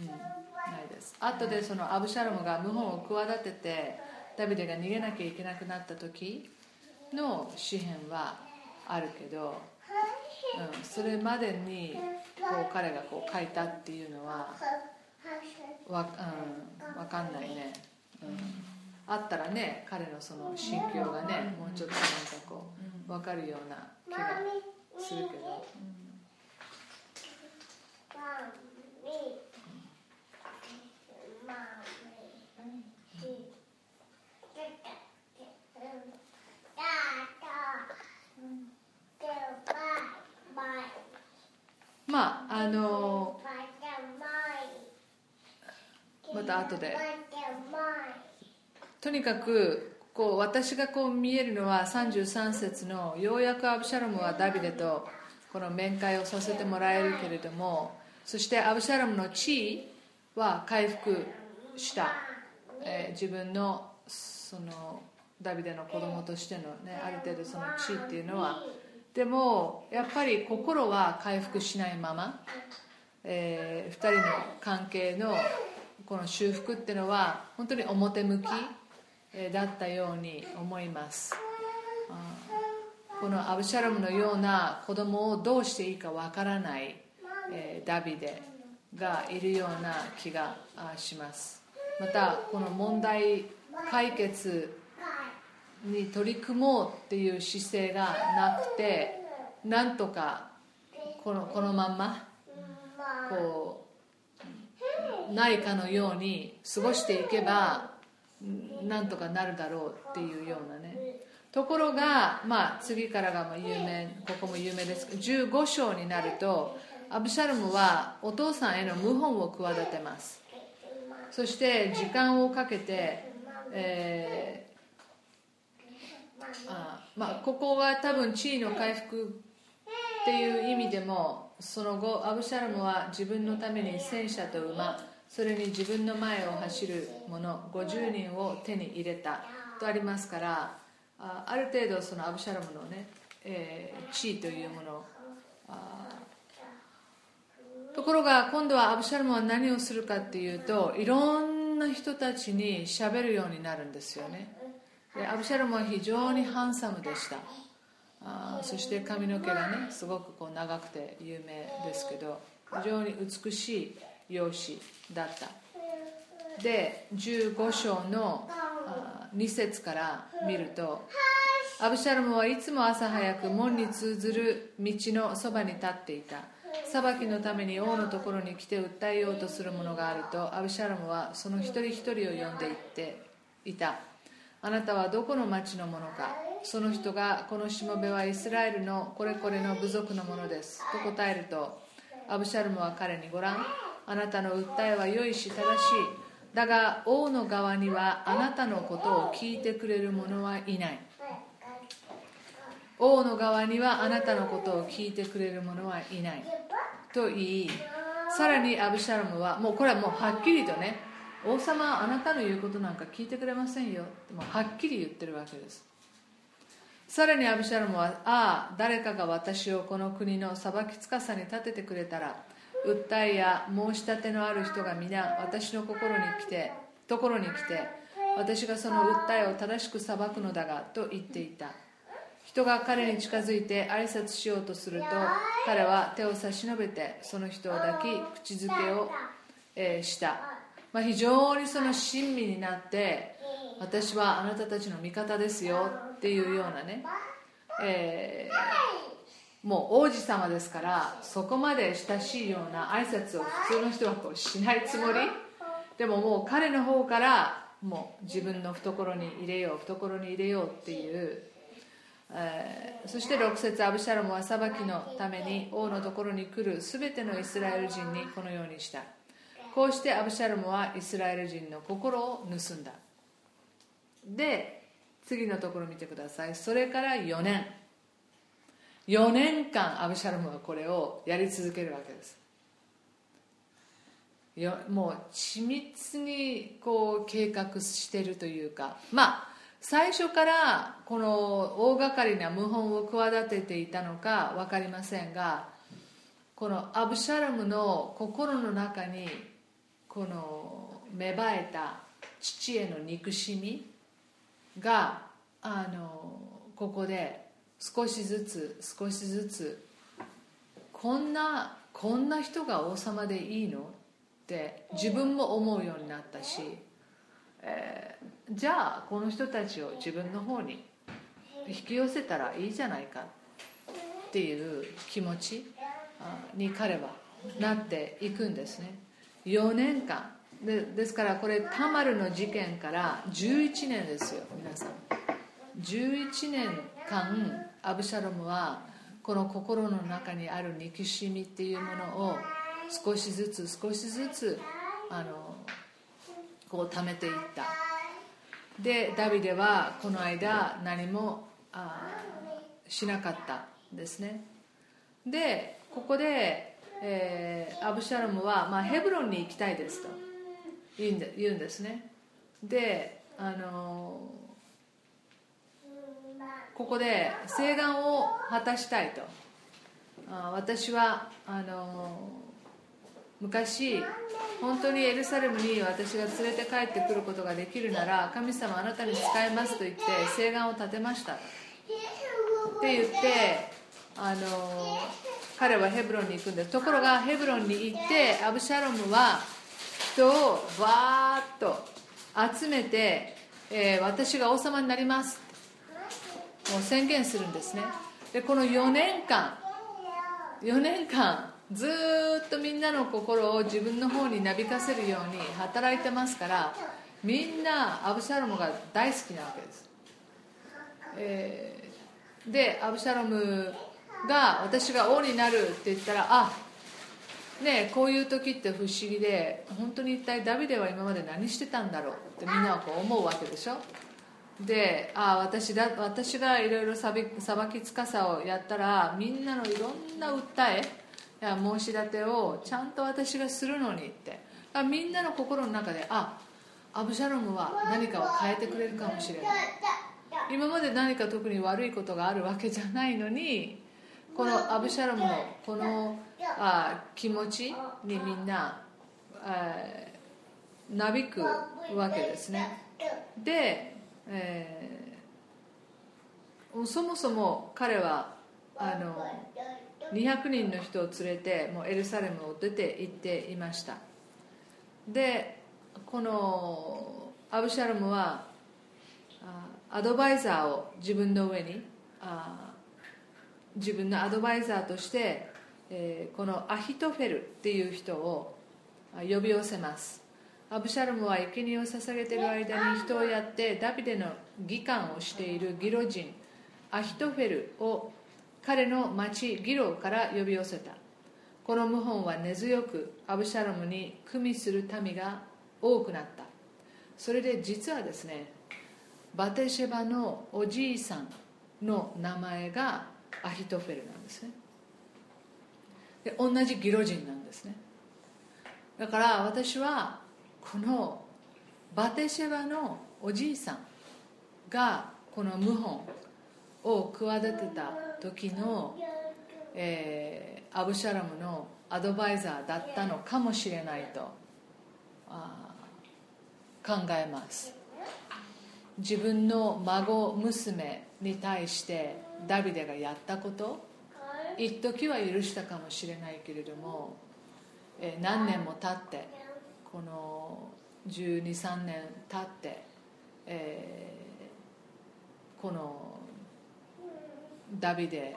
ん。うん、ないです。後でそのアブシャロムが謀反を企ててダビデが逃げなきゃいけなくなった時の詩篇はあるけど、うん、それまでにこう彼がこう書いたっていうのはわ,、うん、かんないね、うん、あったらね彼のその心境がねもうちょっとなんかこう分かるような気がするけど。まああのまた後でとにかくこう私がこう見えるのは33節のようやくアブシャロムはダビデとこの面会をさせてもらえるけれどもそしてアブシャロムの地位は回復した、えー自分のそのダビデの子供としての、ね、ある程度その地位っていうのは。でもやっぱり心は回復しないまま、えー、2人の関係のこの修復っていうのは本当に表向き。だったように思います。このアブシャラムのような子供をどうしていいかわからない、ダビデがいるような気がします。またこの問題解決に取り組もうっていう姿勢がなくてなんとかこのこのまんまこうないかのように過ごしていけばなんとかなるだろうっていうようなね。ところが、まあ、次からが有名ここも有名です。けど15章になるとアブシャルムはお父さんへの謀反を企てます。そして時間をかけて、えー、あまあ、ここは多分地位の回復っていう意味でもその後アブシャルムは自分のために戦車と馬それに自分の前を走る者50人を手に入れたとありますからある程度そのアブシャルムのね、えー、地位というものところが今度はアブシャルムは何をするかっていうといろんな人たちにしゃべるようになるんですよね。でアブシャルムは非常にハンサムでした。あそして髪の毛がねすごくこう長くて有名ですけど非常に美しい容姿だった。で15章の2節から見るとアブシャルムはいつも朝早く門に通ずる道のそばに立っていた。裁きのために王のところに来て訴えようとする者があるとアブシャルムはその一人一人を呼んでいっていた。あなたはどこの町の者か。その人がこのしもべはイスラエルのこれこれの部族のものです。と答えるとアブシャルムは彼にご覧あなたの訴えは良いし正しい。だが王の側にはあなたのことを聞いてくれる者はいない。王の側にはあなたのことを聞いてくれる者はいない。と言いさらにアブシャルムはもうこれはもうはっきりとね王様はあなたの言うことなんか聞いてくれませんよ。ってもうはっきり言ってるわけです。さらにアブシャルムはああ誰かが私をこの国の裁きつかさに立ててくれたら訴えや申し立てのある人が皆私の心に来てところに来て私がその訴えを正しく裁くのだがと言っていた。人が彼に近づいて挨拶しようとすると彼は手を差し伸べてその人を抱き口づけを、した、まあ、非常にその親身になって私はあなたたちの味方ですよっていうようなね、えー、もう王子様ですからそこまで親しいような挨拶を普通の人はこうしないつもり。でももう彼の方からもう自分の懐に入れよう懐に入れようっていうえー、そして6節アブシャロムは裁きのために王のところに来るすべてのイスラエル人にこのようにした。こうしてアブシャロムはイスラエル人の心を盗んだ。で次のところ見てください。それから4年。4年間アブシャロムはこれをやり続けるわけです。よもう緻密にこう計画してるというかまあ最初からこの大掛かりな謀反を企てていたのか分かりませんがこのアブシャラムの心の中にこの芽生えた父への憎しみがあのここで少しずつ少しずつこんなこんな人が王様でいいの？って自分も思うようになったし、えーじゃあこの人たちを自分の方に引き寄せたらいいじゃないかっていう気持ちに彼はなっていくんですね。4年間。でですからこれタマルの事件から11年ですよ皆さん。11年間アブシャロムはこの心の中にある憎しみっていうものを少しずつ少しずつあのこう貯めていった。でダビデはこの間何もしなかったんですね。でここで、えー、アブシャロムは、まあ、ヘブロンに行きたいですと言うんで言うんですね。であのここで請願を果たしたいと。私はあの昔本当にエルサレムに私が連れて帰ってくることができるなら神様あなたに使えますと言って請願を立てました。って言ってあの彼はヘブロンに行くんです。ところがヘブロンに行ってアブシャロムは人をわーっと集めて、えー、私が王様になります。もう宣言するんですね。でこの4年間4年間ずっとみんなの心を自分の方になびかせるように働いてますからみんなアブシャロムが大好きなわけです、えー、でアブシャロムが私が王になるって言ったらあねこういう時って不思議で本当に一体ダビデは今まで何してたんだろうってみんなはこう思うわけでしょ。であ私だ私がいろいろ裁きつかさをやったらみんなのいろんな訴えや申し立てをちゃんと私がするのにって。みんなの心の中であアブシャロムは何かを変えてくれるかもしれない。今まで何か特に悪いことがあるわけじゃないのにこのアブシャロムのこのあ気持ちにみんななびくわけですね。で、えー、そもそも彼はあの200人の人を連れてもうエルサレムを出て行っていました。でこのアブシャロムはアドバイザーを自分の上に自分のアドバイザーとして、えー、このアヒトフェルっていう人を呼び寄せます。アブシャロムは生贄を捧げている間に人をやってダビデの議官をしているギロ人アヒトフェルを彼の町ギロから呼び寄せた。この謀反は根強くアブシャロムに組みする民が多くなった。それで実はですねバテシェバのおじいさんの名前がアヒトフェルなんですね。で同じギロ人なんですね。だから私はこのバテシェバのおじいさんがこの謀反を企てた時の、えー、アブシャラムのアドバイザーだったのかもしれないと考えます。自分の孫娘に対してダビデがやったこと一時は許したかもしれないけれども、えー、何年も経ってこの1 2 3年経って、えー、このダビデ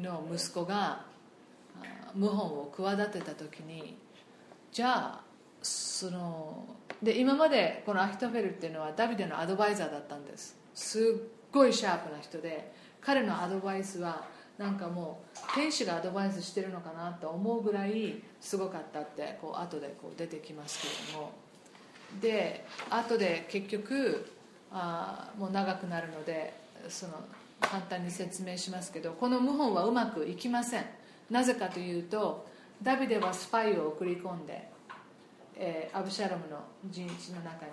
の息子が謀反を企てた時にじゃあそので今までこのアヒトフェルっていうのはダビデのアドバイザーだったんです。すっごいシャープな人で彼のアドバイスはなんかもう天使がアドバイスしてるのかなと思うぐらいすごかったってこう後でこう出てきますけれども。で後で結局あもう長くなるのでその簡単に説明しますけどこの謀反はうまくいきません。なぜかというとダビデはスパイを送り込んで、えー、アブシャロムの陣地の中に、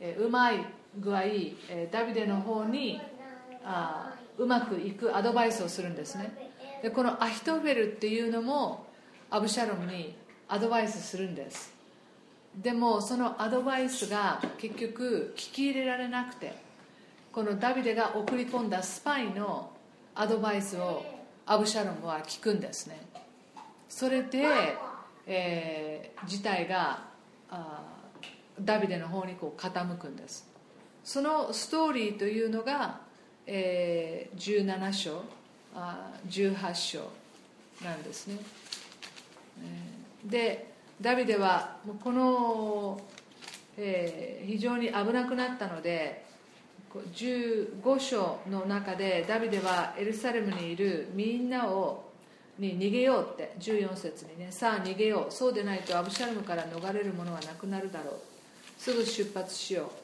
えー、うまい具合、えー、ダビデの方にあうまくいくアドバイスをするんですね。でこのアヒトフェルっていうのもアブシャロムにアドバイスするんです。でもそのアドバイスが結局聞き入れられなくてこのダビデが送り込んだスパイのアドバイスをアブシャロムは聞くんですね。それで、えー、事態がダビデの方にこう傾くんです。そのストーリーというのが、えー、17章あ18章なんですね、えー、でダビデはこの、えー、非常に危なくなったので15章の中でダビデはエルサレムにいるみんなをに逃げようって14節にねさあ逃げようそうでないとアブシャルムから逃れるものはなくなるだろう。すぐ出発しよう。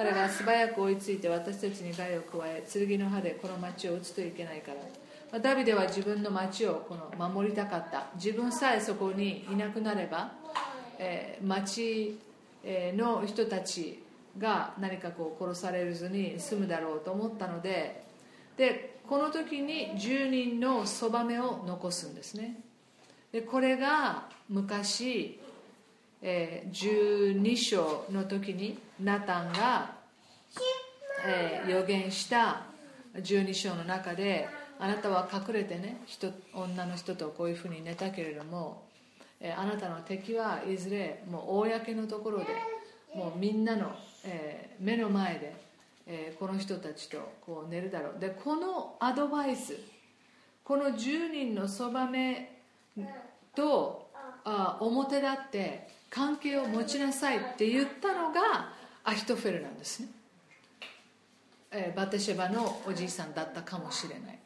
彼が素早く追いついて私たちに害を加え剣の刃でこの町を撃つといけないから。ダビデは自分の町をこの守りたかった。自分さえそこにいなくなれば、えー、町の人たちが何かこう殺されずに済むだろうと思ったのででこの時に10人のそばめを残すんですね。でこれが昔、えー、12章の時にナタンが、えー、予言した12章の中であなたは隠れてね人女の人とこういうふうに寝たけれども、えー、あなたの敵はいずれもう公のところでもうみんなの、えー、目の前で、えー、この人たちとこう寝るだろう。でこのアドバイスこの10人のそばめとあ表立って関係を持ちなさいって言ったのがアヒトフェルなんですね、えー、バテシェバのおじいさんだったかもしれない。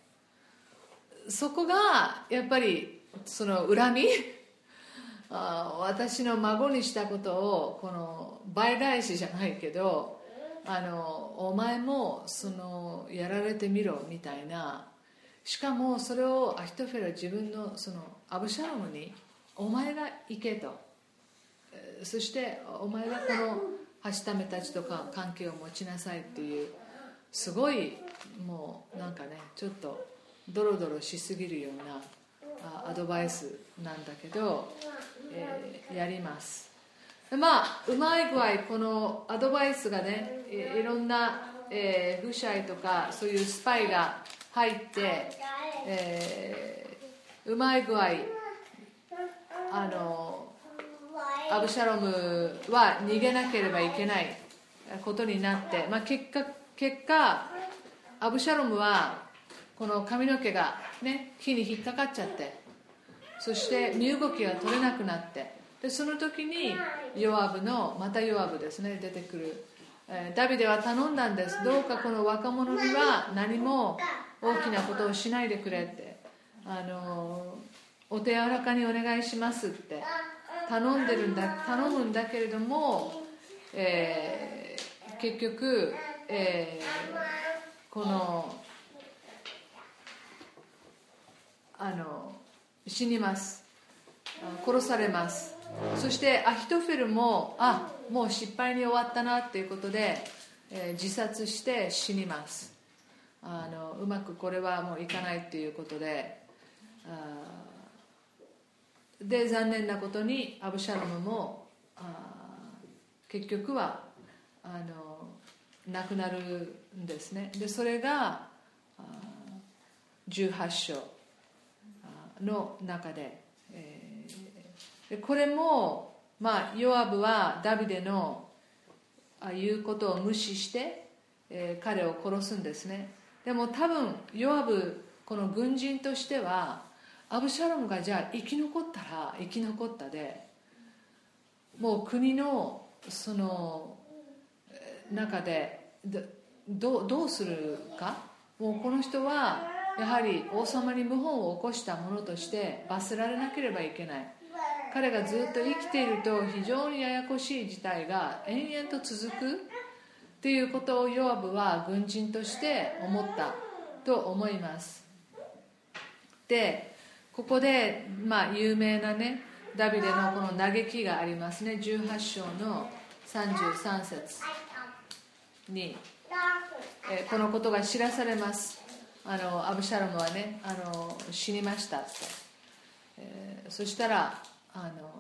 そこがやっぱりその恨みあ私の孫にしたことをこの倍返しじゃないけどあのお前もそのやられてみろみたいなしかもそれをアヒトフェルは自分のそのアブシャロムにお前が行けと。そしてお前がこのはしためたちとか関係を持ちなさいっていうすごいもうなんかねちょっとドロドロしすぎるようなアドバイスなんだけど、えー、やります。まあうまい具合このアドバイスがねいろんな、えー、フシャイとかそういうスパイが入って、えー、うまい具合あのアブシャロムは逃げなければいけないことになって、まあ、結果結果アブシャロムはこの髪の毛が、ね、火に引っかかっちゃってそして身動きが取れなくなってでその時にヨアブのまたヨアブですね出てくる、えー、ダビデは頼んだんです。どうかこの若者には何も大きなことをしないでくれってあのお手柔らかにお願いしますって。頼んでるんだ頼むんだけれども、えー、結局、えー、このあの死にます。殺されます。そしてアヒトフェルもあもう失敗に終わったなっていうことで、えー、自殺して死にます。あのうまくこれはもういかないっていうことでで残念なことにアブシャロムも結局はあの亡くなるんですね。でそれが18章の中で、えー、これも、まあ、ヨアブはダビデの言うことを無視して、えー、彼を殺すんですね。でも多分ヨアブこの軍人としてはアブシャロムがじゃあ生き残ったら生き残ったでもう国のその中でどどうするか？もうこの人はやはり王様に謀反を起こした者として罰せられなければいけない。彼がずっと生きていると非常にややこしい事態が延々と続く。っていうことをヨアブは軍人として思ったと思います。でここで、まあ、有名なねダビデのこの嘆きがありますね。18章の33節に、えこのことが知らされます。あのアブシャロムはねあの死にましたって、えー、そしたらあの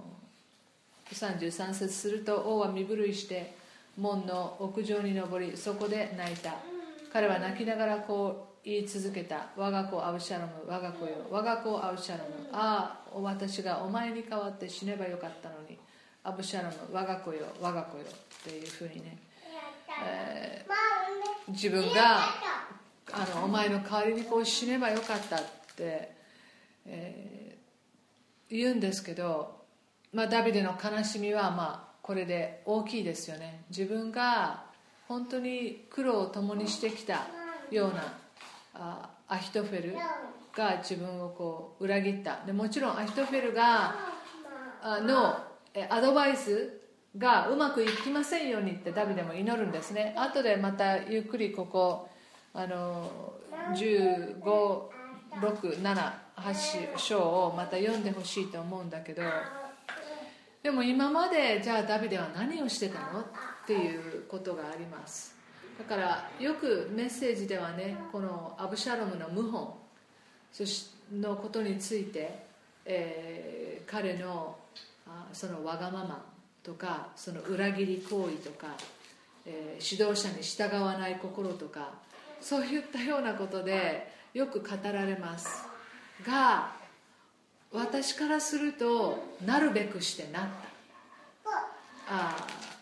33節すると王は身震いして門の屋上に登りそこで泣いた。彼は泣きながらこう言い続けた。我が子アブシャロム我が子よ。我が子アブシャロム。ああ私がお前に代わって死ねばよかったのに。アブシャロム我が子よ。我が子よ。っていうふうにね、えー、自分があのお前の代わりにこう死ねばよかったって、えー、言うんですけど、まあ、ダビデの悲しみはまあこれで大きいですよね。自分が本当に苦労を共にしてきたようなあアヒトフェルが自分をこう裏切った。でもちろんアヒトフェルがのアドバイスがうまくいきませんようにってダビデも祈るんですね。後でまたゆっくりここあの1567章をまた読んでほしいと思うんだけどでも今までじゃあダビデは何をしてたの？っていうことがありますだからよくメッセージではねこのアブシャロムの謀反のことについて、えー彼のあそのわがままとかその裏切り行為とか、えー指導者に従わない心とかそういったようなことでよく語られます。が私からするとなるべくしてなった。あー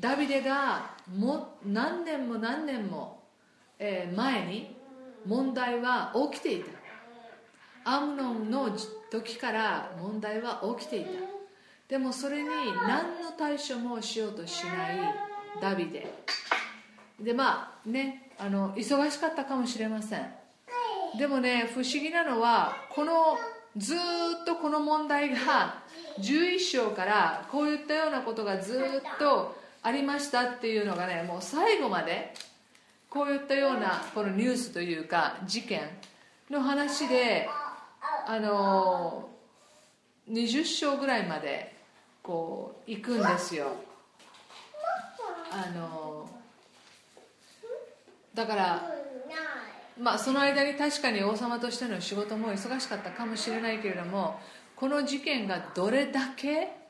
ダビデがも何年も何年も、え前に問題は起きていた。アムノンの時から問題は起きていた。でもそれに何の対処もしようとしないダビデ。でまあねあの忙しかったかもしれません。でもね不思議なのはこのずっとこの問題が11章からこういったようなことがずっとありましたっていうのがねもう最後までこういったようなこのニュースというか事件の話であの20章ぐらいまでこう行くんですよ。あのだからまあその間に確かに王様としての仕事も忙しかったかもしれないけれどもこの事件がどれだけ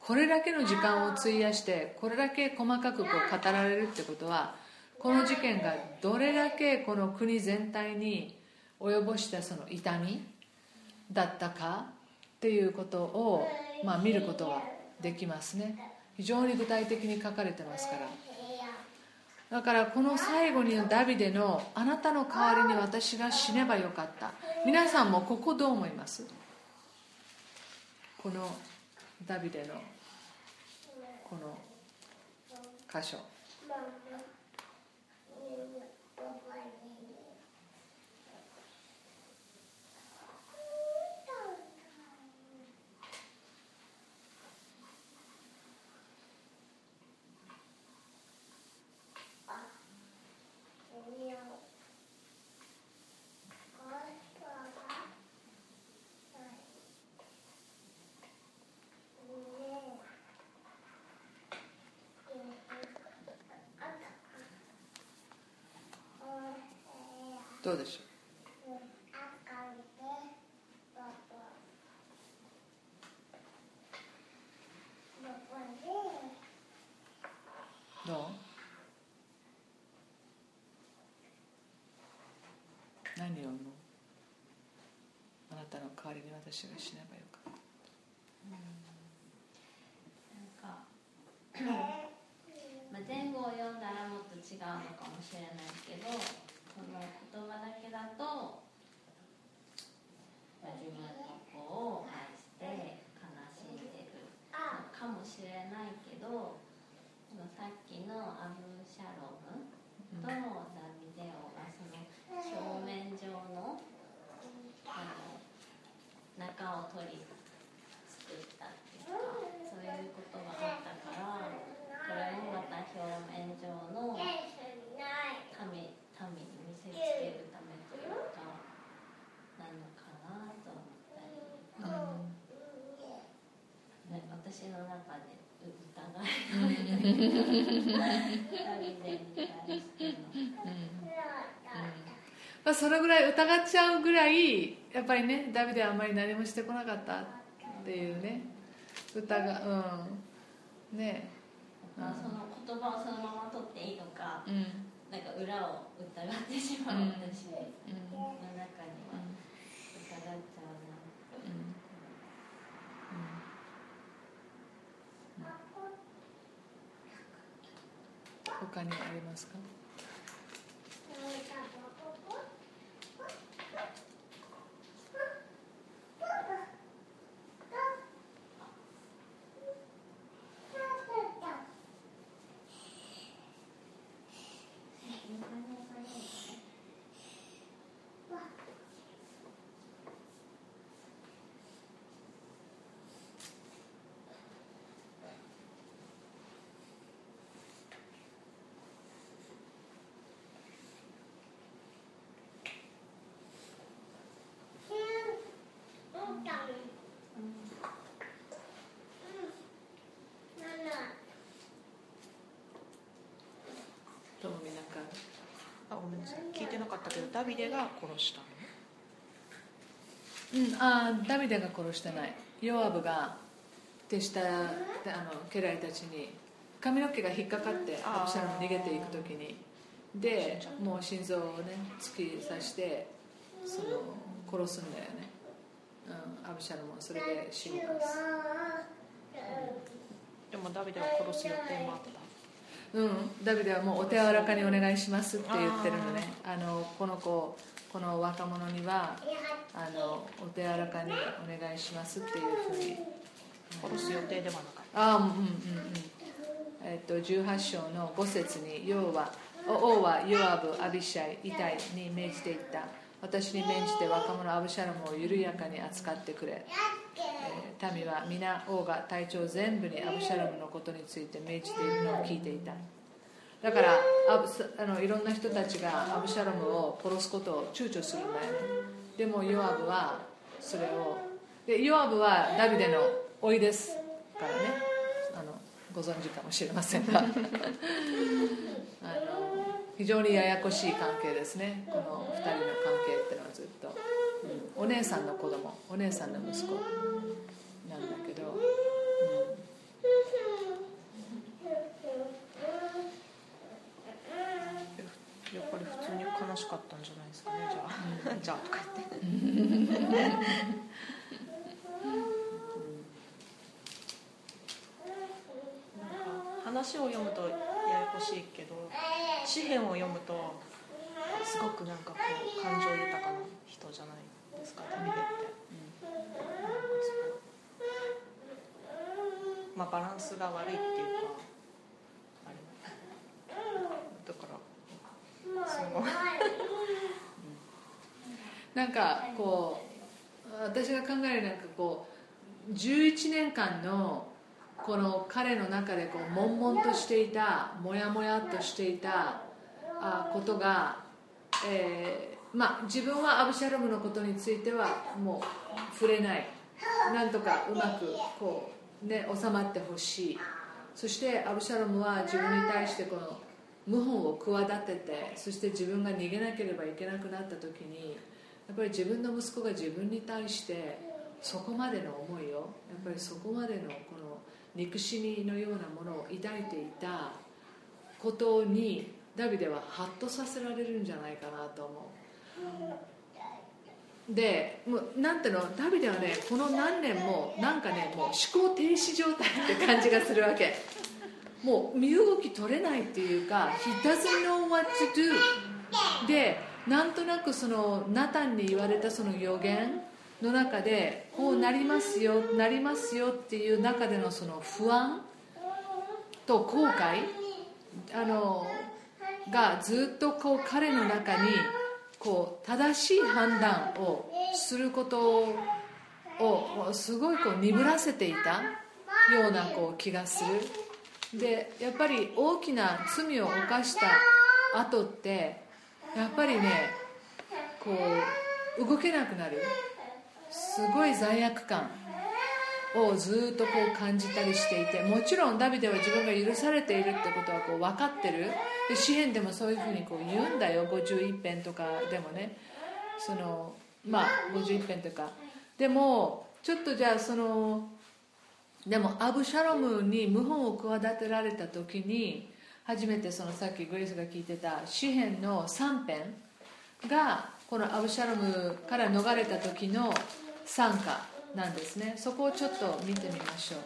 これだけの時間を費やしてこれだけ細かくこう語られるってことはこの事件がどれだけこの国全体に及ぼしたその痛みだったかっていうことを、まあ、見ることはできますね。非常に具体的に書かれてますから。だからこの最後にダビデのあなたの代わりに私が死ねばよかった。皆さんもここどう思います？このダビデのこの箇所。どうでしょう？どう？何を思う？あなたの代わりに私が死ねばよかった。なんか、まあ、前後を読んだらもっと違うのかもしれないけど。の言葉だけだと、まあ、自分の子を愛して悲しんでるのかもしれないけどこのさっきのアブシャロムとダビデオがその表面上のあの中を取り作ったっていうかそういうことがあったからこれもまた表面上の神民に見せつけるためというかなのかなと思ったり、ね、私の中で疑いのダビデに対しての。まあ、それぐらい疑っちゃうぐらいやっぱりねダビデはあんまり何もしてこなかったっていうね。疑うん。ね。まあ、その言葉をそのまま取っていいのかうん。なんか裏を疑ってしまううん。私のうん中には疑っちゃうな他にありますか？ダビデが殺したの？うん、あダビデが殺してない。ヨアブが手下あの家来たちに髪の毛が引っかかってアブシャロム逃げていく時に。でもう心臓をね突き刺してその殺すんだよね、うん、アブシャロムはそれで死にます。でもダビデは殺す予定もあったうん、ダビデはもうお手柔らかにお願いしますって言ってるのね。あのこの子この若者にはあのお手柔らかにお願いしますっていうふうに。殺す予定ではなかっあうんうんうんえっと18章の5節に要は王はヨアブアビシャイイタイに命じていった私に免じて若者アブシャロムを緩やかに扱ってくれ、えー民は皆王が隊長全部にアブシャロムのことについて命じているのを聞いていた。だからあのいろんな人たちがアブシャロムを殺すことを躊躇するんだよね。でもヨアブはそれをでヨアブはダビデの甥ですからね。あのご存知かもしれませんが。あの非常にややこしい関係ですね。この2人の。ずっと、うん。お姉さんの子供。お姉さんの息子。なんだけど、やっぱり普通に悲しかったんじゃないですかね。じゃあ。じゃあとか言って。話を読むとややこしいけど詩篇を読むとすごくなんかこう感情豊かな人じゃないですかダビデって、なん。まあバランスが悪いっていうかあれだからすごいなんかこう私が考えるなんかこう11年間のこの彼の中でこう悶々としていたモヤモヤっとしていたあことが、えーまあ、自分はアブシャロムのことについてはもう触れない。なんとかうまくこう、ね、収まってほしい。そしてアブシャロムは自分に対してこの謀反を企ててそして自分が逃げなければいけなくなった時にやっぱり自分の息子が自分に対してそこまでの思いをやっぱりそこまでのこの憎しみのようなものを抱いていたことにダビデはハッとさせられるんじゃないかなと思う。でもうなんていうのダビデはねこの何年もなんかねもう思考停止状態って感じがするわけ。もう身動き取れないっていうか He doesn't know what to do でなんとなくそのナタンに言われたその予言の中でこうなりますよなりますよっていう中でのその不安と後悔。あのがずっとこう彼の中にこう正しい判断をすることをすごいこう鈍らせていたようなこう気がする。でやっぱり大きな罪を犯した後ってやっぱりねこう動けなくなる。すごい罪悪感。をずっとこう感じたりしていてもちろんダビデは自分が許されているってことはこう分かってる。で詩篇でもそういうふうにこう言うんだよ。51編とかでもね。そのまあ51編とか。でもちょっとじゃあそのでもアブシャロムに謀反を企てられた時に初めてそのさっきグレイスが聞いてた詩篇の3編がこのアブシャロムから逃れた時の参加なんですね。そこをちょっと見てみましょう。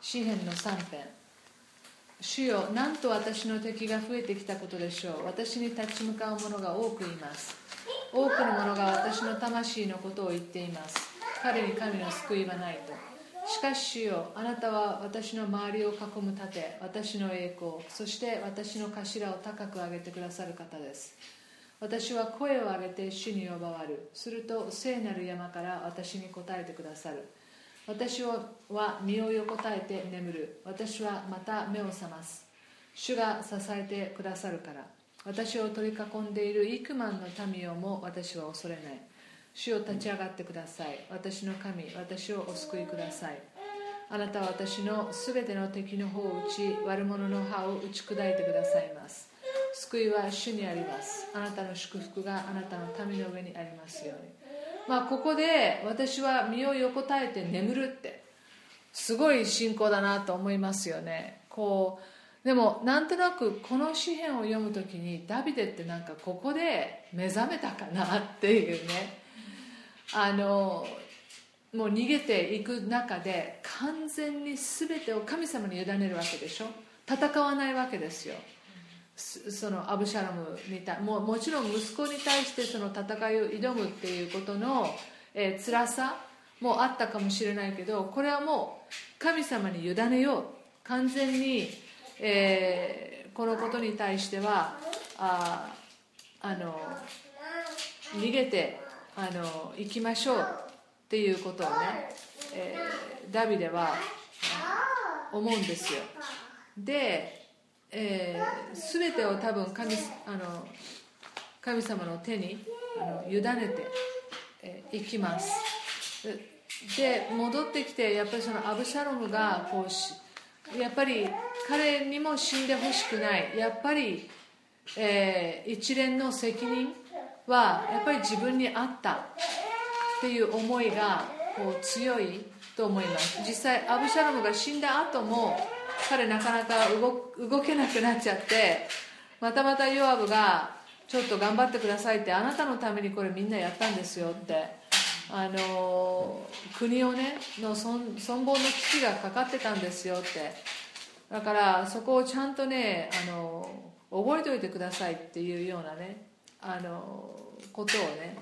詩篇の3編。主よなんと私の敵が増えてきたことでしょう。私に立ち向かう者が多くいます。多くの者が私の魂のことを言っています。彼に神の救いはないと。しかし主よあなたは私の周りを囲む盾私の栄光そして私の頭を高く上げてくださる方です。私は声を上げて主に呼ばわる。すると聖なる山から私に答えてくださる。私は身を横たえて眠る。私はまた目を覚ます。主が支えてくださるから。私を取り囲んでいる幾万の民をも私は恐れない。主を立ち上がってください。私の神私をお救いください。あなたは私のすべての敵の方を打ち悪者の歯を打ち砕いてくださいます。救いは主にあります。あなたの祝福があなたの民の上にありますように。まあここで私は身を横たえて眠るってすごい信仰だなと思いますよね。こうでもなんとなくこの詩篇を読む時にダビデってなんかここで目覚めたかなっていうね。あのもう逃げていく中で完全に全てを神様に委ねるわけでしょ。戦わないわけですよ。そのアブシャロムに対ももちろん息子に対してその戦いを挑むっていうことの、えー、辛さもあったかもしれないけどこれはもう神様に委ねよう。完全に、えー、このことに対してはああの逃げてあの行きましょうっていうことをね、えー、ダビデは思うんですよ。で、えー、全てを多分神あの神様の手にあの委ねて、えー、いきます。で戻ってきてやっぱりそのアブシャロムがこうしやっぱり彼にも死んでほしくない。やっぱり、えー、一連の責任はやっぱり自分にあった。っていう思いがこう強いと思います。実際アブシャロムが死んだ後も彼なかなか動けなくなっちゃってまたまたヨアブがちょっと頑張ってくださいってあなたのためにこれみんなやったんですよってあの国をねの存存亡の危機がかかってたんですよって。だからそこをちゃんとねあの覚えておいてくださいっていうようなねあのことをね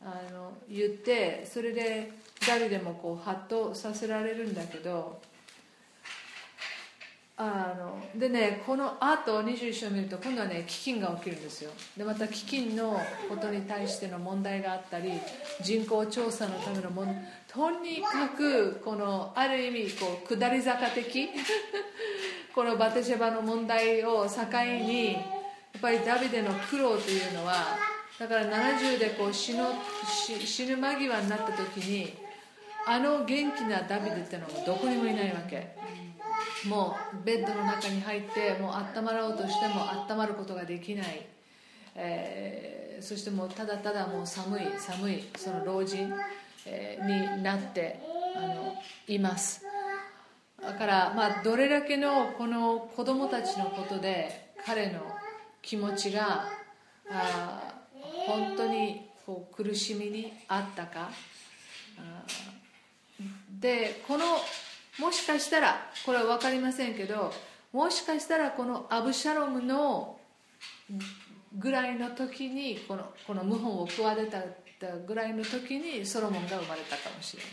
あの言ってそれで誰でもこうハッとさせられるんだけどあのでねこのあと21章を見ると今度はね飢饉が起きるんですよ。でまた飢饉のことに対しての問題があったり人口調査のためのもとにかくこのある意味こう下り坂的 このバテシェバの問題を境にやっぱりダビデの苦労というのはだから70でこう死の死ぬ間際になった時にあの元気なダビデってのはどこにもいないわけ。もうベッドの中に入ってもう温まろうとしても温まることができない、えー、そしてもうただただもう寒い寒いその老人、えー、になってあのいます。だからまあどれだけのこの子供たちのことで彼の気持ちがあ本当にこう苦しみにあったか。でこのもしかしたらこれは分かりませんけどもしかしたらこのアブシャロムのぐらいの時にこのこの謀反を企てたぐらいの時にソロモンが生まれたかもしれない。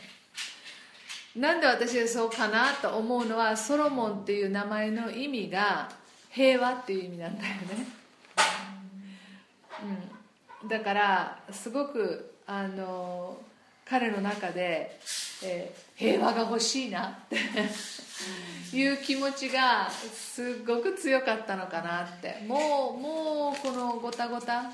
なんで私はそうかなと思うのはソロモンっていう名前の意味が平和っていう意味なんだよね、うん、だからすごくあの彼の中で、えー、平和が欲しいなっていう気持ちがすごく強かったのかなって。もうもうこのごたごた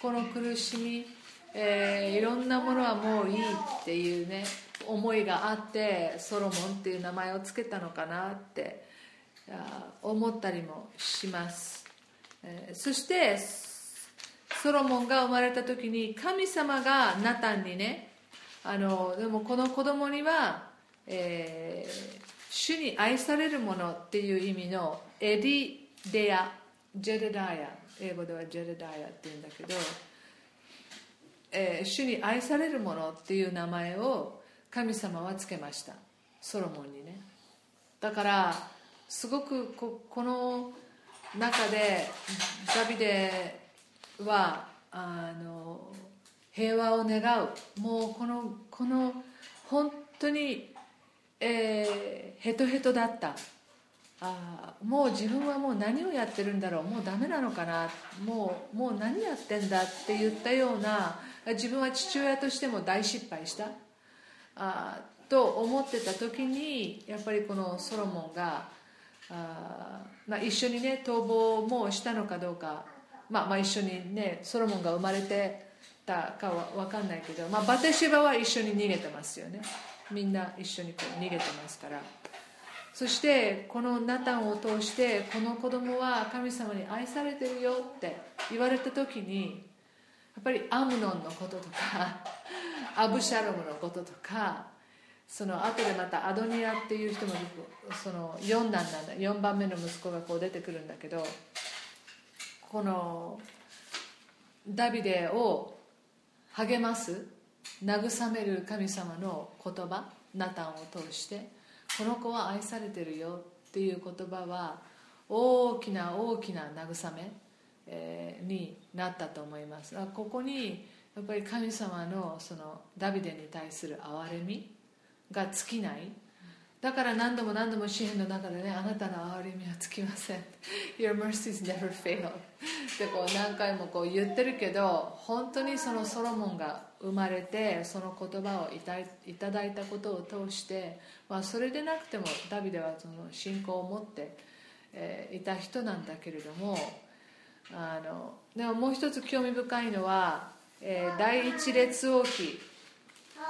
この苦しみ、えー、いろんなものはもういいっていうね思いがあってソロモンっていう名前を付けたのかなって思ったりもします、えー、そしてソロモンが生まれた時に神様がナタンにねあのでもこの子供には、えー、主に愛されるものっていう意味のエディデアジェレダイア英語ではジェレダイアって言うんだけど、えー、主に愛されるものっていう名前を神様はつけました。ソロモンにね。だからすごくここの中でダビデはあの平和を願う。もうこのこの本当に、えー、ヘトヘトだった。あもう自分はもう何をやってるんだろう。もうダメなのかな。もうもう何やってんだって言ったような自分は父親としても大失敗した。あと思ってた時にやっぱりこのソロモンがあ、まあ、一緒にね逃亡もしたのかどうか、まあ、まあ一緒にねソロモンが生まれてたかは分かんないけど、まあ、バテシバは一緒に逃げてますよね。みんな一緒にこう逃げてますから。そしてこのナタンを通してこの子供は神様に愛されてるよって言われた時にやっぱりアムノンのこととか アブシャロムのこととかその後でまたアドニアっていう人もその4男なんだ。4番目の息子がこう出てくるんだけどこのダビデを励ます慰める神様の言葉ナタンを通してこの子は愛されてるよっていう言葉は大きな大きな慰め、になったと思います。ここにやっぱり神様のそのダビデに対する憐れみが尽きない。だから何度も何度も詩篇の中でねあなたの憐れみは尽きません。Your mercies never fail. ってこう何回もこう言ってるけど本当にそのソロモンが生まれてその言葉をいただいたことを通して、まあ、それでなくてもダビデはその信仰を持って、えー、いた人なんだけれどもあのでももう一つ興味深いのは、えー、第一列王記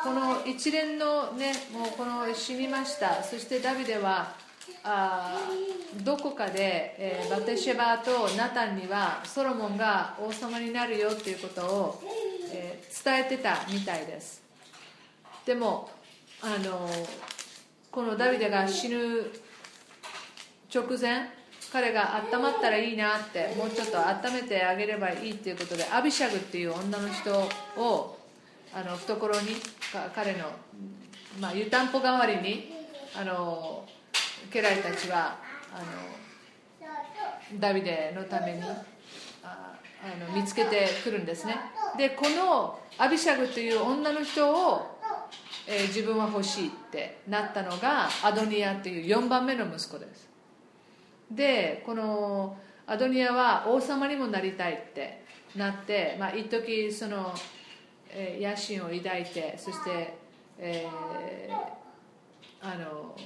この一連のねもうこの死にました。そしてダビデはあどこかで、えー、バテシェバとナタンにはソロモンが王様になるよっていうことを、えー、伝えてたみたいです。でもあのこのダビデが死ぬ直前彼が温まったらいいなってもうちょっと温めてあげればいいっていうことでアビシャグっていう女の人をあの懐に彼の、まあ、湯たんぽ代わりにあの家来たちはあのダビデのためにあの見つけてくるんですね。でこのアビシャグという女の人を、えー、自分は欲しいってなったのがアドニアっていう4番目の息子です。でこのアドニアは王様にもなりたいってなってまあ一時その、野心を抱いてそして、えー、あの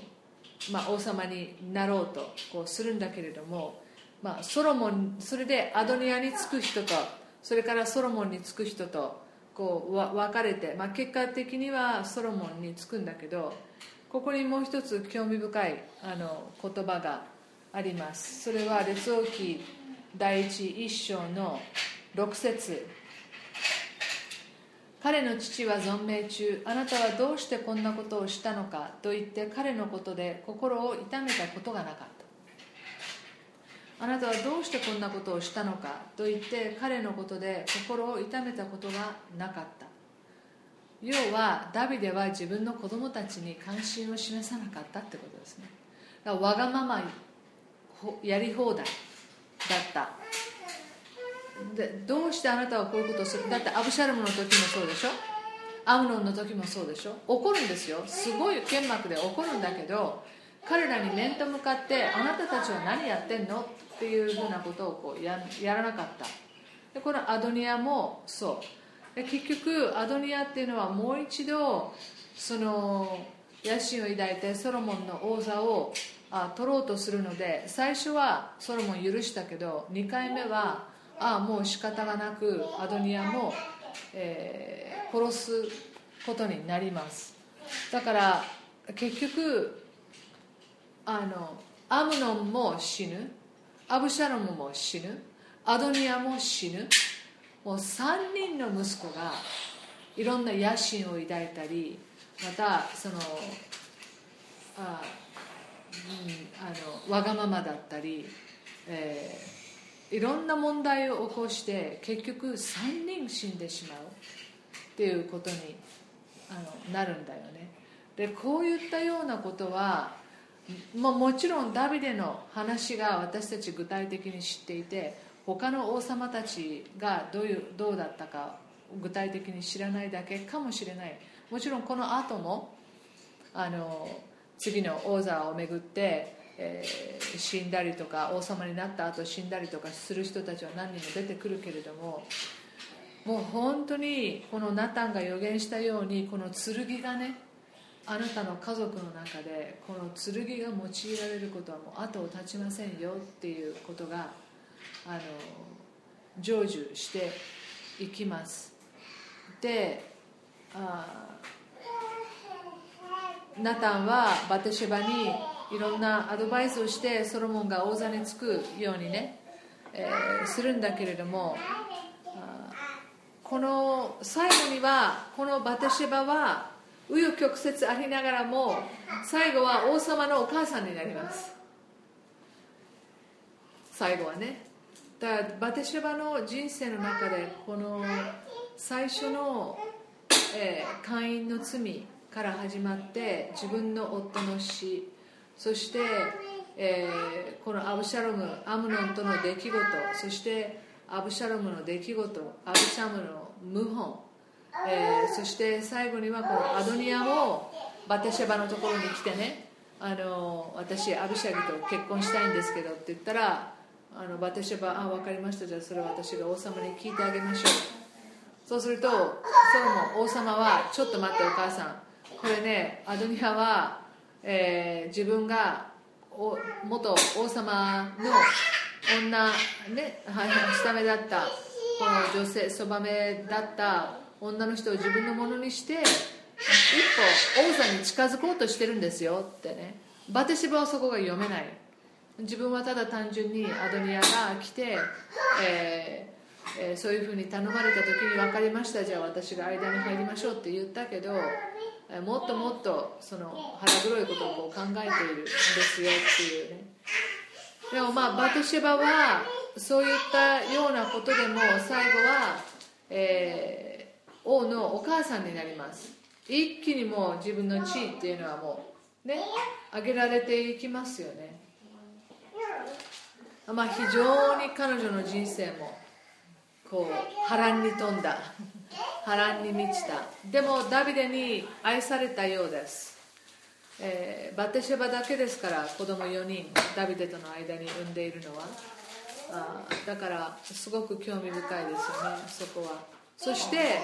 まあ、王様になろうとこうするんだけれども、まあ、ソロモンそれでアドニアにつく人とそれからソロモンにつく人とこう分かれて、まあ、結果的にはソロモンにつくんだけどここにもう一つ興味深いあの言葉があります。それは列王記第一一章の6節。彼の父は存命中あなたはどうしてこんなことをしたのか？と言って彼のことで心を痛めたことがなかった。あなたはどうしてこんなことをしたのか？と言って彼のことで心を痛めたことがなかった。要はダビデは自分の子供たちに関心を示さなかったってことですね。だからわがままやり放題だった。でどうしてあなたはこういうことをする？だってアブシャルムの時もそうでしょ？アムノンの時もそうでしょ？怒るんですよ。すごい剣幕で怒るんだけど彼らに面と向かってあなたたちは何やってんの？っていうふうなことをこうややらなかった。でこのアドニアもそう。で結局アドニアっていうのはもう一度その野心を抱いてソロモンの王座をあ取ろうとするので最初はソロモン許したけど2回目はああもう仕方がなくアドニアも、えー、殺すことになります。だから結局あのアムノンも死ぬ。アブシャロムも死ぬ。アドニアも死ぬ。もう3人の息子がいろんな野心を抱いたりまたそのあ、うん、あのわがままだったり、えーいろんな問題を起こして結局3人死んでしまう。っていうことにあのなるんだよね。でこういったようなことはももちろんダビデの話が私たち具体的に知っていて他の王様たちがどういうどうだったか具体的に知らないだけかもしれない。もちろんこの後もあの次の王座をめぐってえー、死んだりとか王様になった後死んだりとかする人たちは何人も出てくるけれどももう本当にこのナタンが予言したようにこの剣がねあなたの家族の中でこの剣が用いられることはもう後を絶ちませんよっていうことがあの成就していきます。であナタンはバテシェバにいろんなアドバイスをしてソロモンが王座につくようにね、えー、するんだけれどもこの最後にはこのバテシェバは紆余曲折ありながらも最後は王様のお母さんになります。最後はね。だからバテシェバの人生の中でこの最初の、えー、会員の罪から始まって自分の夫の死そして、えー、このアブシャロムアムノンとの出来事そしてアブシャロムの出来事アブシャムの謀反、えー、そして最後にはこのアドニアもバテシェバのところに来てねあの私アブシャギと結婚したいんですけどって言ったらあのバテシェバあ分かりました。じゃあそれは私が王様に聞いてあげましょう。そうするとソロモン王様はちょっと待ってお母さん。これねアドニアは、えー、自分がお元王様の女ね下目だったこの女性そばめだった女の人を自分のものにして一歩王座に近づこうとしてるんですよってね。バテシバはそこが読めない。自分はただ単純にアドニアが来て、えーえー、そういうふうに頼まれた時に分かりましたじゃあ私が間に入りましょうって言ったけどもっともっとその腹黒いことをこう考えているんですよっていうね。でもまあバトシェバはそういったようなことでも最後は、えー、王のお母さんになります。一気にもう自分の地位っていうのはもうね上げられていきますよね。まあ非常に彼女の人生もこう波乱に富んだ。波乱に満ちた。でもダビデに愛されたようです。えー、バテシェバだけですから子供4人ダビデとの間に産んでいるのは。あだからすごく興味深いですよねそこは。そして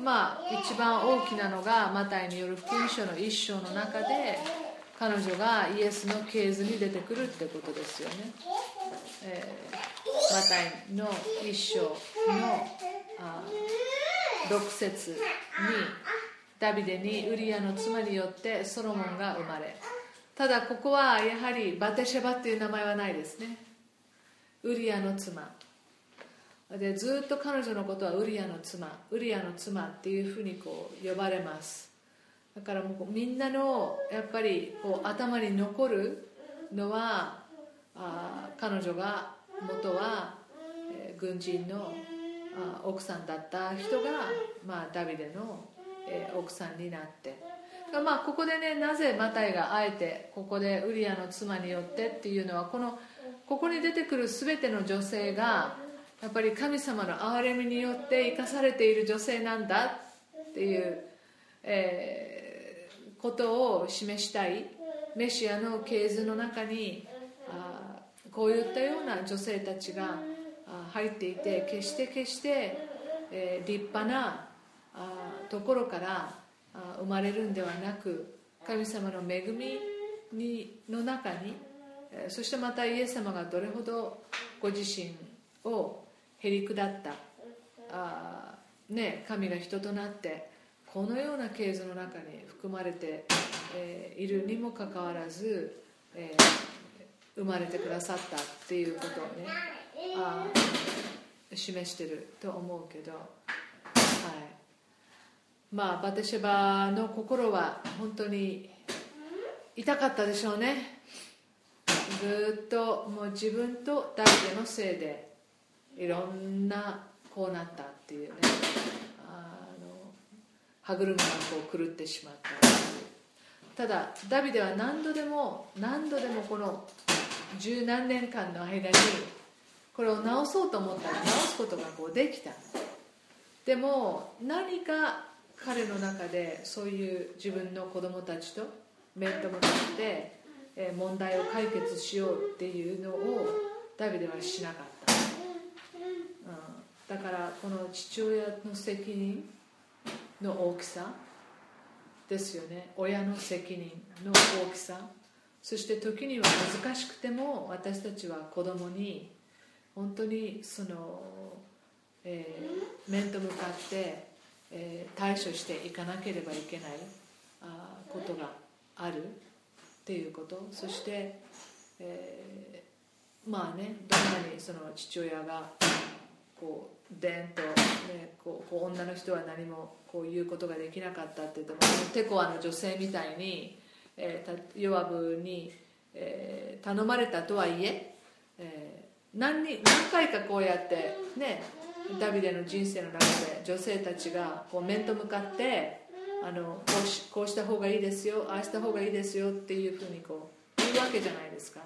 まあ一番大きなのがマタイによる福音書の一章の中で彼女がイエスの系図に出てくるってことですよね、えー、マタイの一章のあ6節にダビデにウリアの妻によってソロモンが生まれただここはやはりバテシェバっていう名前はないですね。ウリアの妻。でずっと彼女のことはウリアの妻ウリアの妻っていうふうにこう呼ばれます。だからもうみんなのやっぱりこう頭に残るのはあ彼女が元は、え、軍人のあ奥さんだった人が、まあ、ダビデのえー、奥さんになって。まあここでねなぜマタイがあえてここでウリアの妻によってっていうのはこのここに出てくる全ての女性がやっぱり神様の憐れみによって生かされている女性なんだっていう、えー、ことを示したい。メシアの系図の中にあこういったような女性たちが入っていて決して決して、えー、立派なあところからあ生まれるんではなく神様の恵みにの中にえそしてまたイエス様がどれほどご自身をへり下ったあ、ね、神が人となってこのような系図の中に含まれて、えー、いるにもかかわらず、えー、生まれてくださったっていうことをねあ示してると思うけど。はい。まあバテシェバの心は本当に痛かったでしょうね。ずっともう自分とダビデのせいでいろんなこうなったっていうね。あの歯車がこう狂ってしまったただダビデは何度でも何度でもこの十何年間の間にこれを直そうと思ったら直すことがこうできた。でも何か彼の中でそういう自分の子供たちと面と向かって問題を解決しようっていうのをダビデはしなかった、うん、だからこの父親の責任の大きさですよね。親の責任の大きさ。そして時には難しくても私たちは子供に本当にその、えー、面と向かってえー、対処していかなければいけないあことがあるっていうこと。そして、えーまあねどんなにその父親がこうでんと、ね、こう女の人は何もこう言うことができなかったって言ってもテコアの女性みたいに、えーたヨアブに、えー頼まれたとはいええー何に何回かこうやってねダビデの人生の中で女性たちがこう面と向かってあのこうしこうした方がいいですよああした方がいいですよっていうふうにこう言うわけじゃないですか。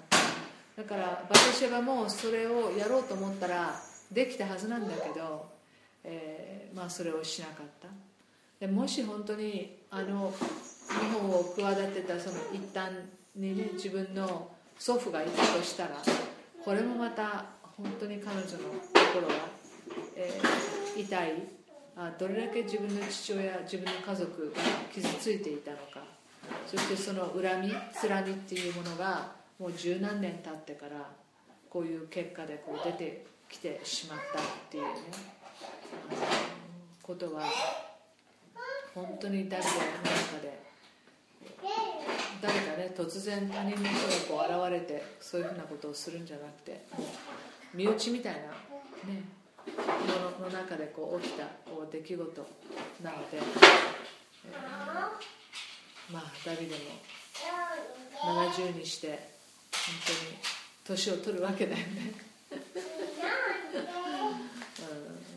だからバテシェバもそれをやろうと思ったらできたはずなんだけど、えーまあ、それをしなかった。でもし本当にあの日本を企てたその一端にね自分の祖父がいたとしたらこれもまた本当に彼女の心は、えー痛い。あどれだけ自分の父親自分の家族が傷ついていたのか。そしてその恨みつらみっていうものがもう十何年経ってからこういう結果でこう出てきてしまったっていうね。ことは本当に誰かの中で誰かね突然他人の人がこう現れてそういうふうなことをするんじゃなくて身内みたいな、ね、ものの中でこう起きたこう出来事なので、えー、まあダビデも70にして本当に年を取るわけだよね。うん